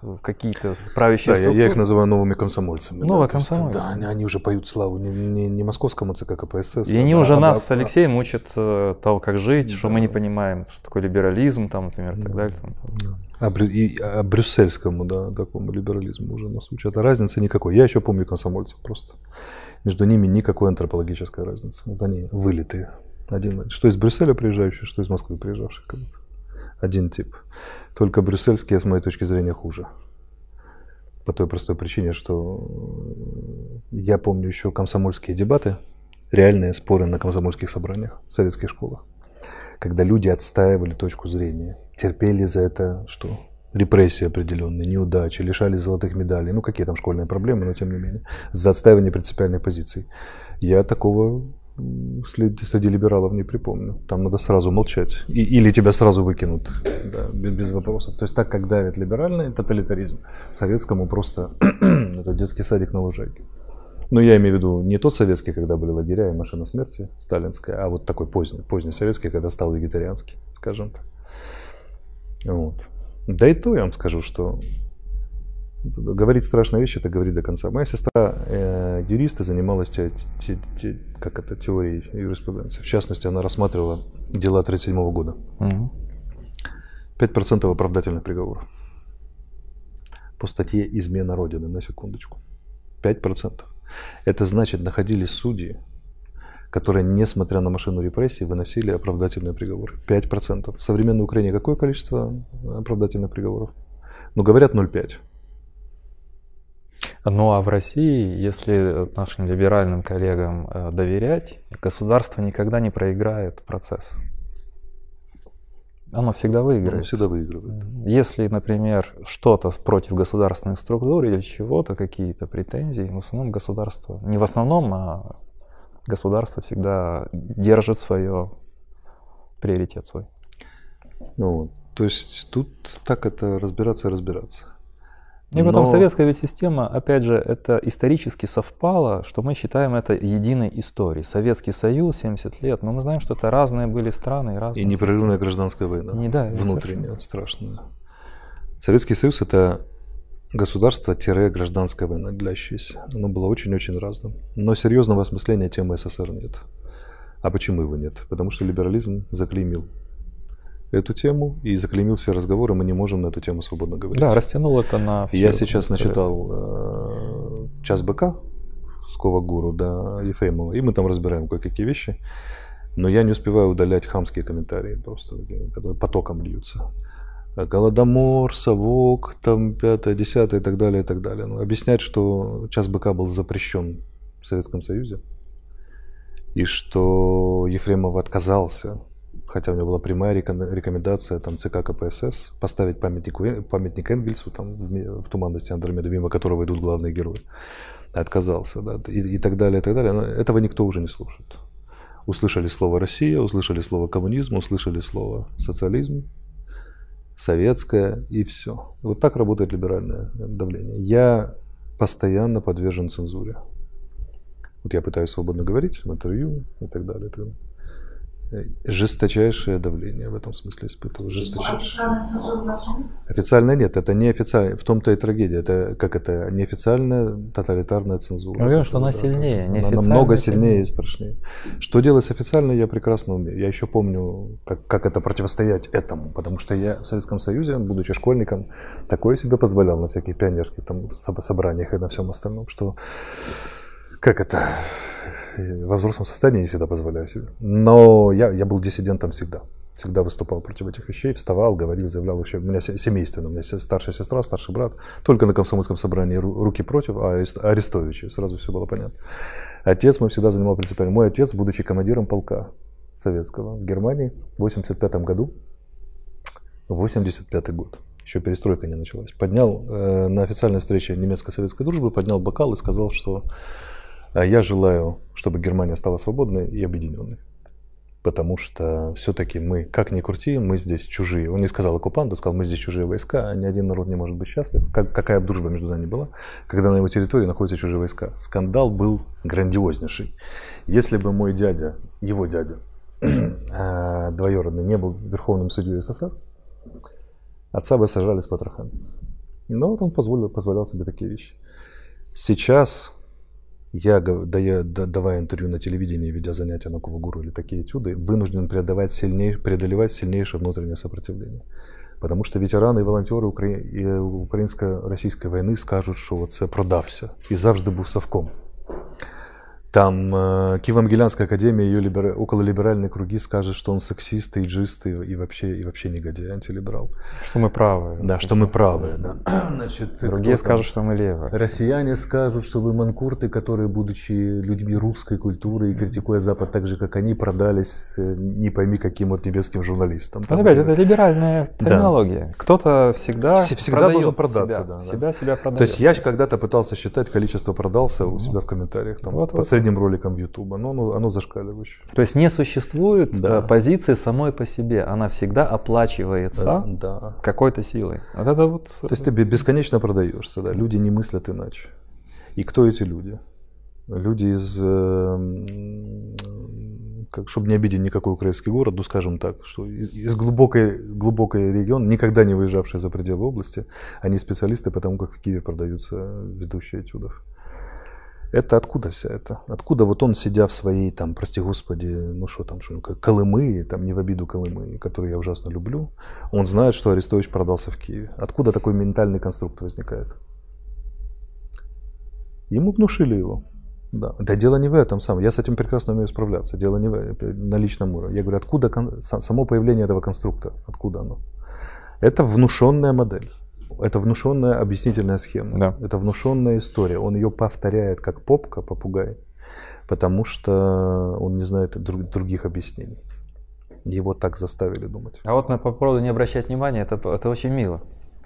э, какие-то правящие Да, я, я их структуры. называю новыми комсомольцами. Новые да, то есть, комсомольцы. Да, они, они уже поют славу не, не, не московскому ЦК КПСС. И они а- уже а- нас с а- Алексеем учат э, того, как жить, что мы не Да. понимаем, что такое либерализм, там, например, и так Да. далее. там. Да. А, брю- и- а брюссельскому, да, такому либерализму уже нас учат. А разницы никакой. Я еще помню комсомольцев просто. Между ними никакой антропологической разницы. Вот они вылитые. Один, что из Брюсселя приезжающий, что из Москвы приезжавший. Один тип. Только брюссельские, с моей точки зрения, хуже. По той простой причине, что э, я помню еще комсомольские дебаты, реальные споры на комсомольских собраниях в советских школах когда люди отстаивали точку зрения, терпели за это, что репрессии определенные, неудачи, лишались золотых медалей, ну какие там школьные проблемы, но тем не менее, за отстаивание принципиальных позиций. Я такого среди, среди либералов не припомню. Там надо сразу молчать. И- или тебя сразу выкинут да, без, без вопросов. То есть так, как давит либеральный тоталитаризм, советскому просто это детский садик на лужайке. Но я имею в виду не тот советский, когда были лагеря и машина смерти сталинская, а вот такой поздний, поздний советский, когда стал вегетарианский, скажем так. Вот. Да и то я вам скажу, что говорить страшные вещи, это говорить до конца. Моя сестра э, юрист и занималась те- те- те- как это, теорией юриспруденции. В частности, она рассматривала дела 1937 года. Мгм. 5% оправдательных приговоров. По статье «Измена Родины», на секундочку. 5%. Это значит, находились судьи, которые, несмотря на машину репрессий, выносили оправдательные приговоры. 5%. В современной Украине какое количество оправдательных приговоров? Ну, говорят 0,5. Ну а в России, если нашим либеральным коллегам э, доверять, государство никогда не проиграет процесс. Оно всегда Он выиграет. всегда выигрывает. Если, например, что-то против государственных структур или чего-то, какие-то претензии, в основном государство, не в основном, а государство всегда держит свое приоритет свой. Ну. То есть тут так это разбираться и разбираться. И потом Но- советская ведь система, опять же, это исторически совпало, что мы считаем это единой историей. Советский Союз 70 лет, но мы знаем, что это разные были страны и разные И непрерывная системы. гражданская война. Не, да, внутренняя, совершенно. страшная. Советский Союз это государство-гражданская война, длящаяся. Оно было очень-очень разным. Но серьезного осмысления темы СССР нет. А почему его нет? Потому что либерализм заклеймил эту тему и заклеймил все разговоры, мы не можем на эту тему свободно говорить. Да, растянул это на всю Я сейчас начитал э, «Час быка» Скова Гуру, да, Ефремова, и мы там разбираем кое-какие вещи, но я не успеваю удалять хамские комментарии просто, которые потоком льются. Голодомор, совок, там пятое, десятое и так далее, и так далее. Ну, объяснять, что час быка был запрещен в Советском Союзе, и что Ефремов отказался, хотя у него была прямая рекомен- рекомендация там, ЦК КПСС поставить памятник, памятник Энгельсу там, в, в туманности Андромеды, мимо которого идут главные герои. Отказался, да, и, и так далее, и так далее. Но этого никто уже не слушает. Услышали слово Россия, услышали слово коммунизм, услышали слово социализм. Советское и все. Вот так работает либеральное давление. Я постоянно подвержен цензуре. Вот я пытаюсь свободно говорить в интервью и так далее. И так далее. Жесточайшее давление в этом смысле испытываю. Жесточайшее. Официально нет, это не официально. В том-то и трагедия. Это как это неофициальная тоталитарная цензура. Мы говорим, что она Да, сильнее, Она неофициальная намного сильнее. сильнее и страшнее. Что делать с официальной, я прекрасно умею. Я еще помню, как, как это противостоять этому. Потому что я в Советском Союзе, будучи школьником, такое себе позволял на всяких пионерских там соб- собраниях и на всем остальном, что как это во взрослом состоянии не всегда позволяю себе. Но я, я был диссидентом всегда. Всегда выступал против этих вещей, вставал, говорил, заявлял вообще. У меня се- семейственно, у меня старшая сестра, старший брат. Только на комсомольском собрании ру- руки против, а Арест- Арестовичи. Сразу все было понятно. Отец мой всегда занимал принципиально. Мой отец, будучи командиром полка советского в Германии в 85 году, 85 год, еще перестройка не началась, поднял э, на официальной встрече немецко-советской дружбы, поднял бокал и сказал, что э, я желаю, чтобы Германия стала свободной и объединенной. Потому что все-таки мы, как ни крути, мы здесь чужие. Он не сказал оккупанты, сказал, мы здесь чужие войска, а ни один народ не может быть счастлив. Как, какая бы дружба между нами была, когда на его территории находятся чужие войска. Скандал был грандиознейший. Если бы мой дядя, его дядя, э, двоюродный, не был верховным судьей СССР, отца бы сажали с потрохами. Но вот он позволил, позволял себе такие вещи. Сейчас я, гов- дая- да- давая интервью на телевидении, ведя занятия на Кувагуру или такие этюды, вынужден преодолевать, сильней, преодолевать сильнейшее внутреннее сопротивление. Потому что ветераны і волонтери Украї... і українсько-російської війни скажуть, що це продався і завжди був совком. Там э, Киево-Могилянская академия, ее либера... окололиберальные круги скажут, что он сексист, эйджист и, и вообще, и вообще негодяй, антилиберал. Что мы правы. Да, что мы правы. Да. Значит, Другие кто там? скажут, что мы левые. Россияне скажут, что вы манкурты, которые, будучи людьми русской культуры и критикуя Запад так же, как они, продались э, не пойми каким вот тибетским журналистам. Ну, Там, опять, например. это либеральная Да. терминология. Кто-то всегда, Все- всегда продает должен продаться, себя, да, да. себя, себя продает. То есть я когда-то пытался считать количество продался у себя в комментариях там, Вот, вот. Средним роликом Ютуба, но оно, оно зашкаливающее. То есть не существует Да. э, позиции самой по себе, она всегда оплачивается Э, Да. какой-то силой. Вот это вот. То есть ты бе- бесконечно продаешься, да. Люди не мыслят иначе. И кто эти люди? Люди из, э, как, чтобы не обидеть никакой украинский город, ну скажем так, что из, из глубокой, глубокой регион, никогда не выезжавшие за пределы области, они специалисты по тому, как в Киеве продаются ведущие этюдов. Это откуда вся это? Откуда вот он, сидя в своей, там, прости господи, ну что там, что, Колымы, там, не в обиду Колымы, которые я ужасно люблю, он знает, что Арестович продался в Киеве. Откуда такой ментальный конструкт возникает? Ему внушили его. Да. да дело не в этом сам. Я с этим прекрасно умею справляться. Дело не в на личном уровне. Я говорю, откуда кон- са- само появление этого конструкта? Откуда оно? Это внушенная модель. Это внушенная объяснительная схема. Да. Это внушенная история. Он ее повторяет как попка, попугай, потому что он не знает друг- других объяснений. Его так заставили думать. А вот на по поводу не обращать внимания, это, это очень мило.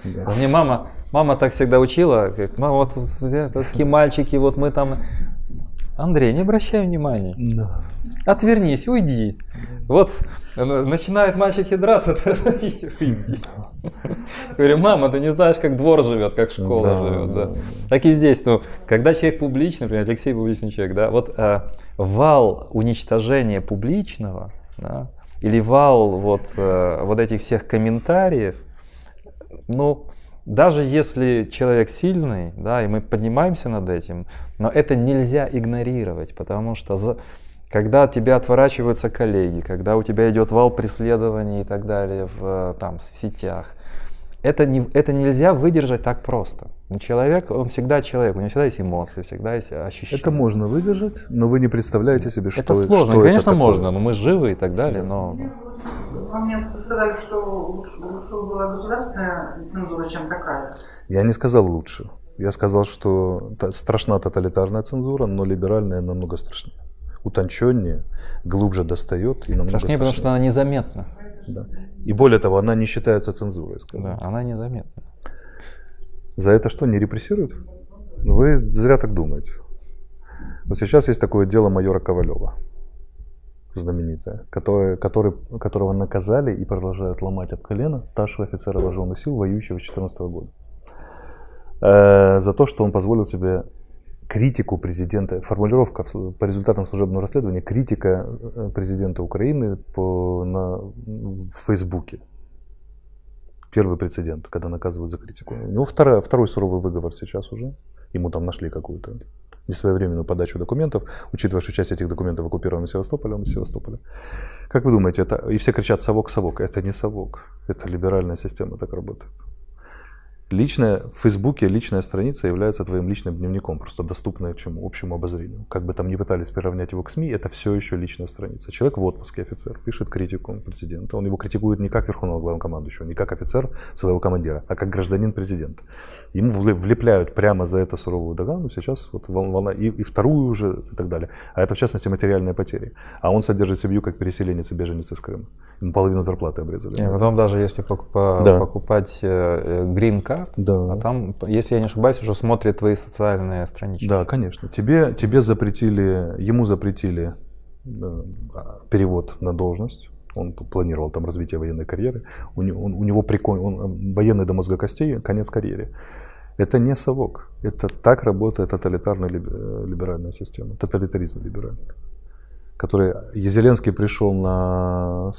Да. Мне мама, мама так всегда учила, говорит, мама, вот э, такие мальчики, вот мы там... Андрей, не обращай внимания. Да. Отвернись, уйди. Вот э, начинают мальчики драться, ты уйди. Говорю, мама, ты не знаешь, как двор живет, как школа Да, живет. Да. да, да. Так и здесь, ну, когда человек публичный, например, Алексей публичный человек, да, вот э, вал уничтожения публичного, да, или вал вот, э, вот этих всех комментариев, ну, даже если человек сильный, да, и мы поднимаемся над этим, но это нельзя игнорировать, потому что за- когда от тебя отворачиваются коллеги, когда у тебя идет вал преследований и так далее в там, сетях, это, не, это нельзя выдержать так просто. Человек, он всегда человек, у него всегда есть эмоции, всегда есть ощущения. Это можно выдержать, но вы не представляете себе, что Это сложно, что конечно, это такое. можно, но мы живы и так далее, но... Во мне сказали, что лучше, лучше была государственная цензура, чем такая. Я не сказал лучше. Я сказал, что страшна тоталитарная цензура, но либеральная намного страшнее. Утонченнее, глубже достает и намного Страшнее, потому что она незаметна. Да. И более того, она не считается цензурой. скажем. Да, она незаметна. За это что, не репрессируют? Вы зря так думаете. Вот сейчас есть такое дело майора Ковалева. Знаменитая, который, который, которого наказали и продолжают ломать об колено старшего офицера вооруженных сил, воюющего с 2014 года. Э, за то, что он позволил себе критику президента, формулировка по результатам служебного расследования, критика э, президента Украины по, на, в Фейсбуке. Первый прецедент, когда наказывают за критику. У него вторая, второй суровый выговор сейчас уже. Ему там нашли какую-то несвоевременную подачу документов, учитывая, что часть этих документов оккупирована Севастополем, из Севастополя. Как вы думаете, это, и все кричат «совок, совок», это не совок, это либеральная система так работает. Личная, в Фейсбуке личная страница является твоим личным дневником, просто доступная чему? Общему обозрению. Как бы там ни пытались приравнять его к СМИ, это все еще личная страница. Человек в отпуске, офицер, пишет критику президента. Он его критикует не как верховного главнокомандующего, не как офицер своего командира, а как гражданин президента. Ему влепляют прямо за это суровую догану, сейчас вот волна, и, и вторую уже и так далее. А это в частности материальные потери. А он содержит семью как переселенец и беженец из Крыма. Ему половину зарплаты обрезали. И потом даже если покупать, да. покупать грин-карт, карт, да. а там, если я не ошибаюсь, уже смотрят твои социальные странички. Да, конечно. Тебе, тебе запретили, ему запретили э, перевод на должность. Он планировал там развитие военной карьеры. У него, он, у него прикон, он э, военный до мозга костей, конец карьеры. Это не совок. Это так работает тоталитарная э, либеральная система, тоталитаризм либеральный, который Зеленский пришел на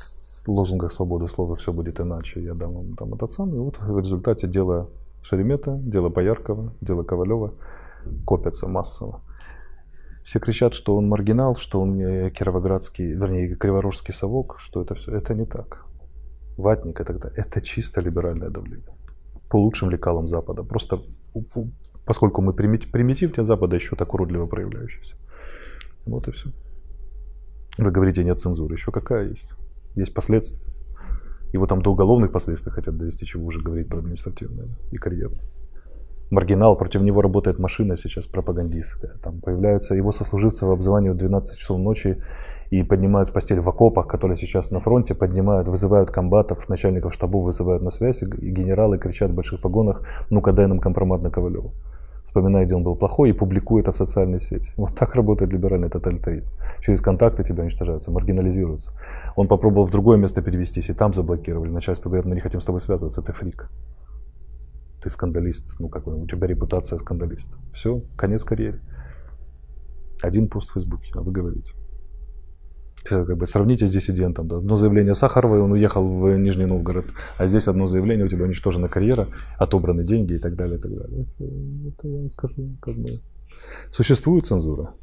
лозунгах свободы слова «все будет иначе», я дам вам там этот самый. И вот в результате дело Шеремета, дело Бояркова, дело Ковалева копятся массово. Все кричат, что он маргинал, что он кировоградский, вернее, криворожский совок, что это все. Это не так. Ватник это, это чисто либеральное давление. По лучшим лекалам Запада. Просто поскольку мы примитив для Запада еще так уродливо проявляющийся. Вот и все. Вы говорите, нет цензуры. Еще какая есть? Есть последствия. Его там до уголовных последствий хотят довести, чего уже говорить про административное и карьерное. Маргинал, против него работает машина сейчас пропагандистская. Там появляются его сослуживцы в обзванивают в 12 часов ночи и поднимают с постели в окопах, которые сейчас на фронте, поднимают, вызывают комбатов, начальников штабов вызывают на связь, и генералы кричат в больших погонах, ну-ка дай нам компромат на Ковалева вспоминает, где он был плохой, и публикует это в социальной сети. Вот так работает либеральный тоталитаризм. Через контакты тебя уничтожаются, маргинализируются. Он попробовал в другое место перевестись, и там заблокировали. Начальство говорит, мы не хотим с тобой связываться, ты фрик. Ты скандалист, ну как у тебя репутация скандалиста. Все, конец карьеры. Один пост в Фейсбуке, а вы говорите. Как бы сравните с диссидентом. Да. Одно заявление Сахаровой, он уехал в Нижний Новгород, а здесь одно заявление, у тебя уничтожена карьера, отобраны деньги и так далее, и так далее. Это, это я не скажу, как бы. Существует цензура,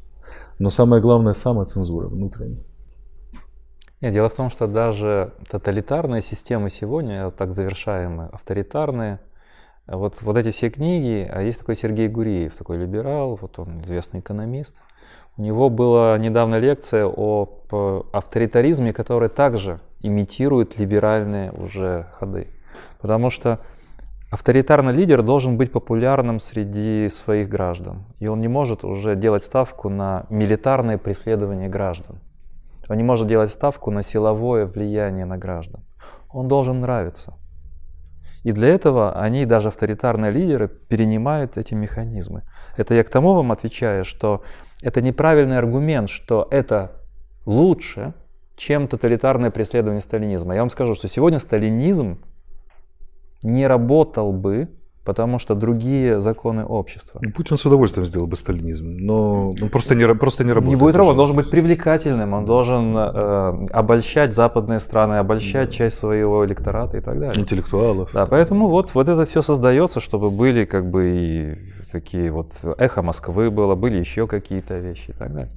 но самое главное самоцензура внутренняя. Нет, дело в том, что даже тоталитарные системы сегодня, так завершаемые, авторитарные, вот, вот эти все книги, а есть такой Сергей Гуриев, такой либерал, вот он известный экономист, у него была недавно лекция о авторитаризме, который также имитирует либеральные уже ходы. Потому что авторитарный лидер должен быть популярным среди своих граждан. И он не может уже делать ставку на милитарное преследование граждан. Он не может делать ставку на силовое влияние на граждан. Он должен нравиться. И для этого они, даже авторитарные лидеры, перенимают эти механизмы. Это я к тому вам отвечаю, что это неправильный аргумент, что это лучше, чем тоталитарное преследование сталинизма. Я вам скажу, что сегодня сталинизм не работал бы, потому что другие законы общества. Ну, Путин с удовольствием сделал бы сталинизм, но он просто не, просто не работает. Не будет работать, он должен быть привлекательным, он должен э, обольщать западные страны, обольщать да. часть своего электората и так далее. Интеллектуалов. Да, поэтому вот, вот это все создается, чтобы были как бы и такие вот эхо Москвы было, были еще какие-то вещи и так далее.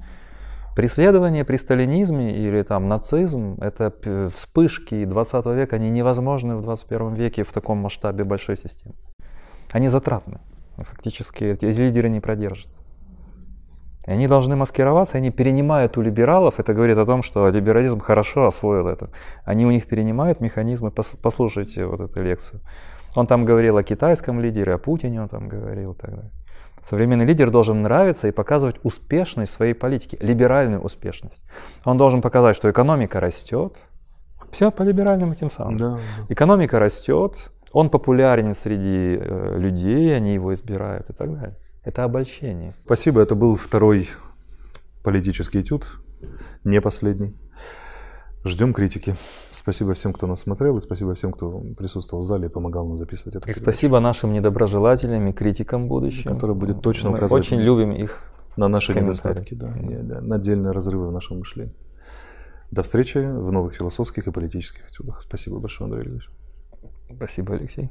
Преследование при сталинизме или там нацизм – это вспышки 20 века, они невозможны в 21 веке в таком масштабе большой системы. Они затратны. Фактически эти лидеры не продержатся. И они должны маскироваться, они перенимают у либералов, это говорит о том, что либерализм хорошо освоил это. Они у них перенимают механизмы, послушайте вот эту лекцию. Он там говорил о китайском лидере, о Путине он там говорил и так далее. Современный лидер должен нравиться и показывать успешность своей политики, либеральную успешность. Он должен показать, что экономика растет. Все по либеральным этим самым. Да, да. Экономика растет, он популярен среди э, людей, они его избирают и так далее. Это обольщение. Спасибо, это был второй политический этюд, не последний. Ждем критики. Спасибо всем, кто нас смотрел, и спасибо всем, кто присутствовал в зале и помогал нам записывать эту И передачу, спасибо нашим недоброжелателям и критикам будущим. Который будет точно Мы указывать очень любим их. на наши недостатки, да, да, на отдельные разрывы в нашем мышлении. До встречи в новых философских и политических этюдах. Спасибо большое, Андрей Ильич. Спасибо, Алексей.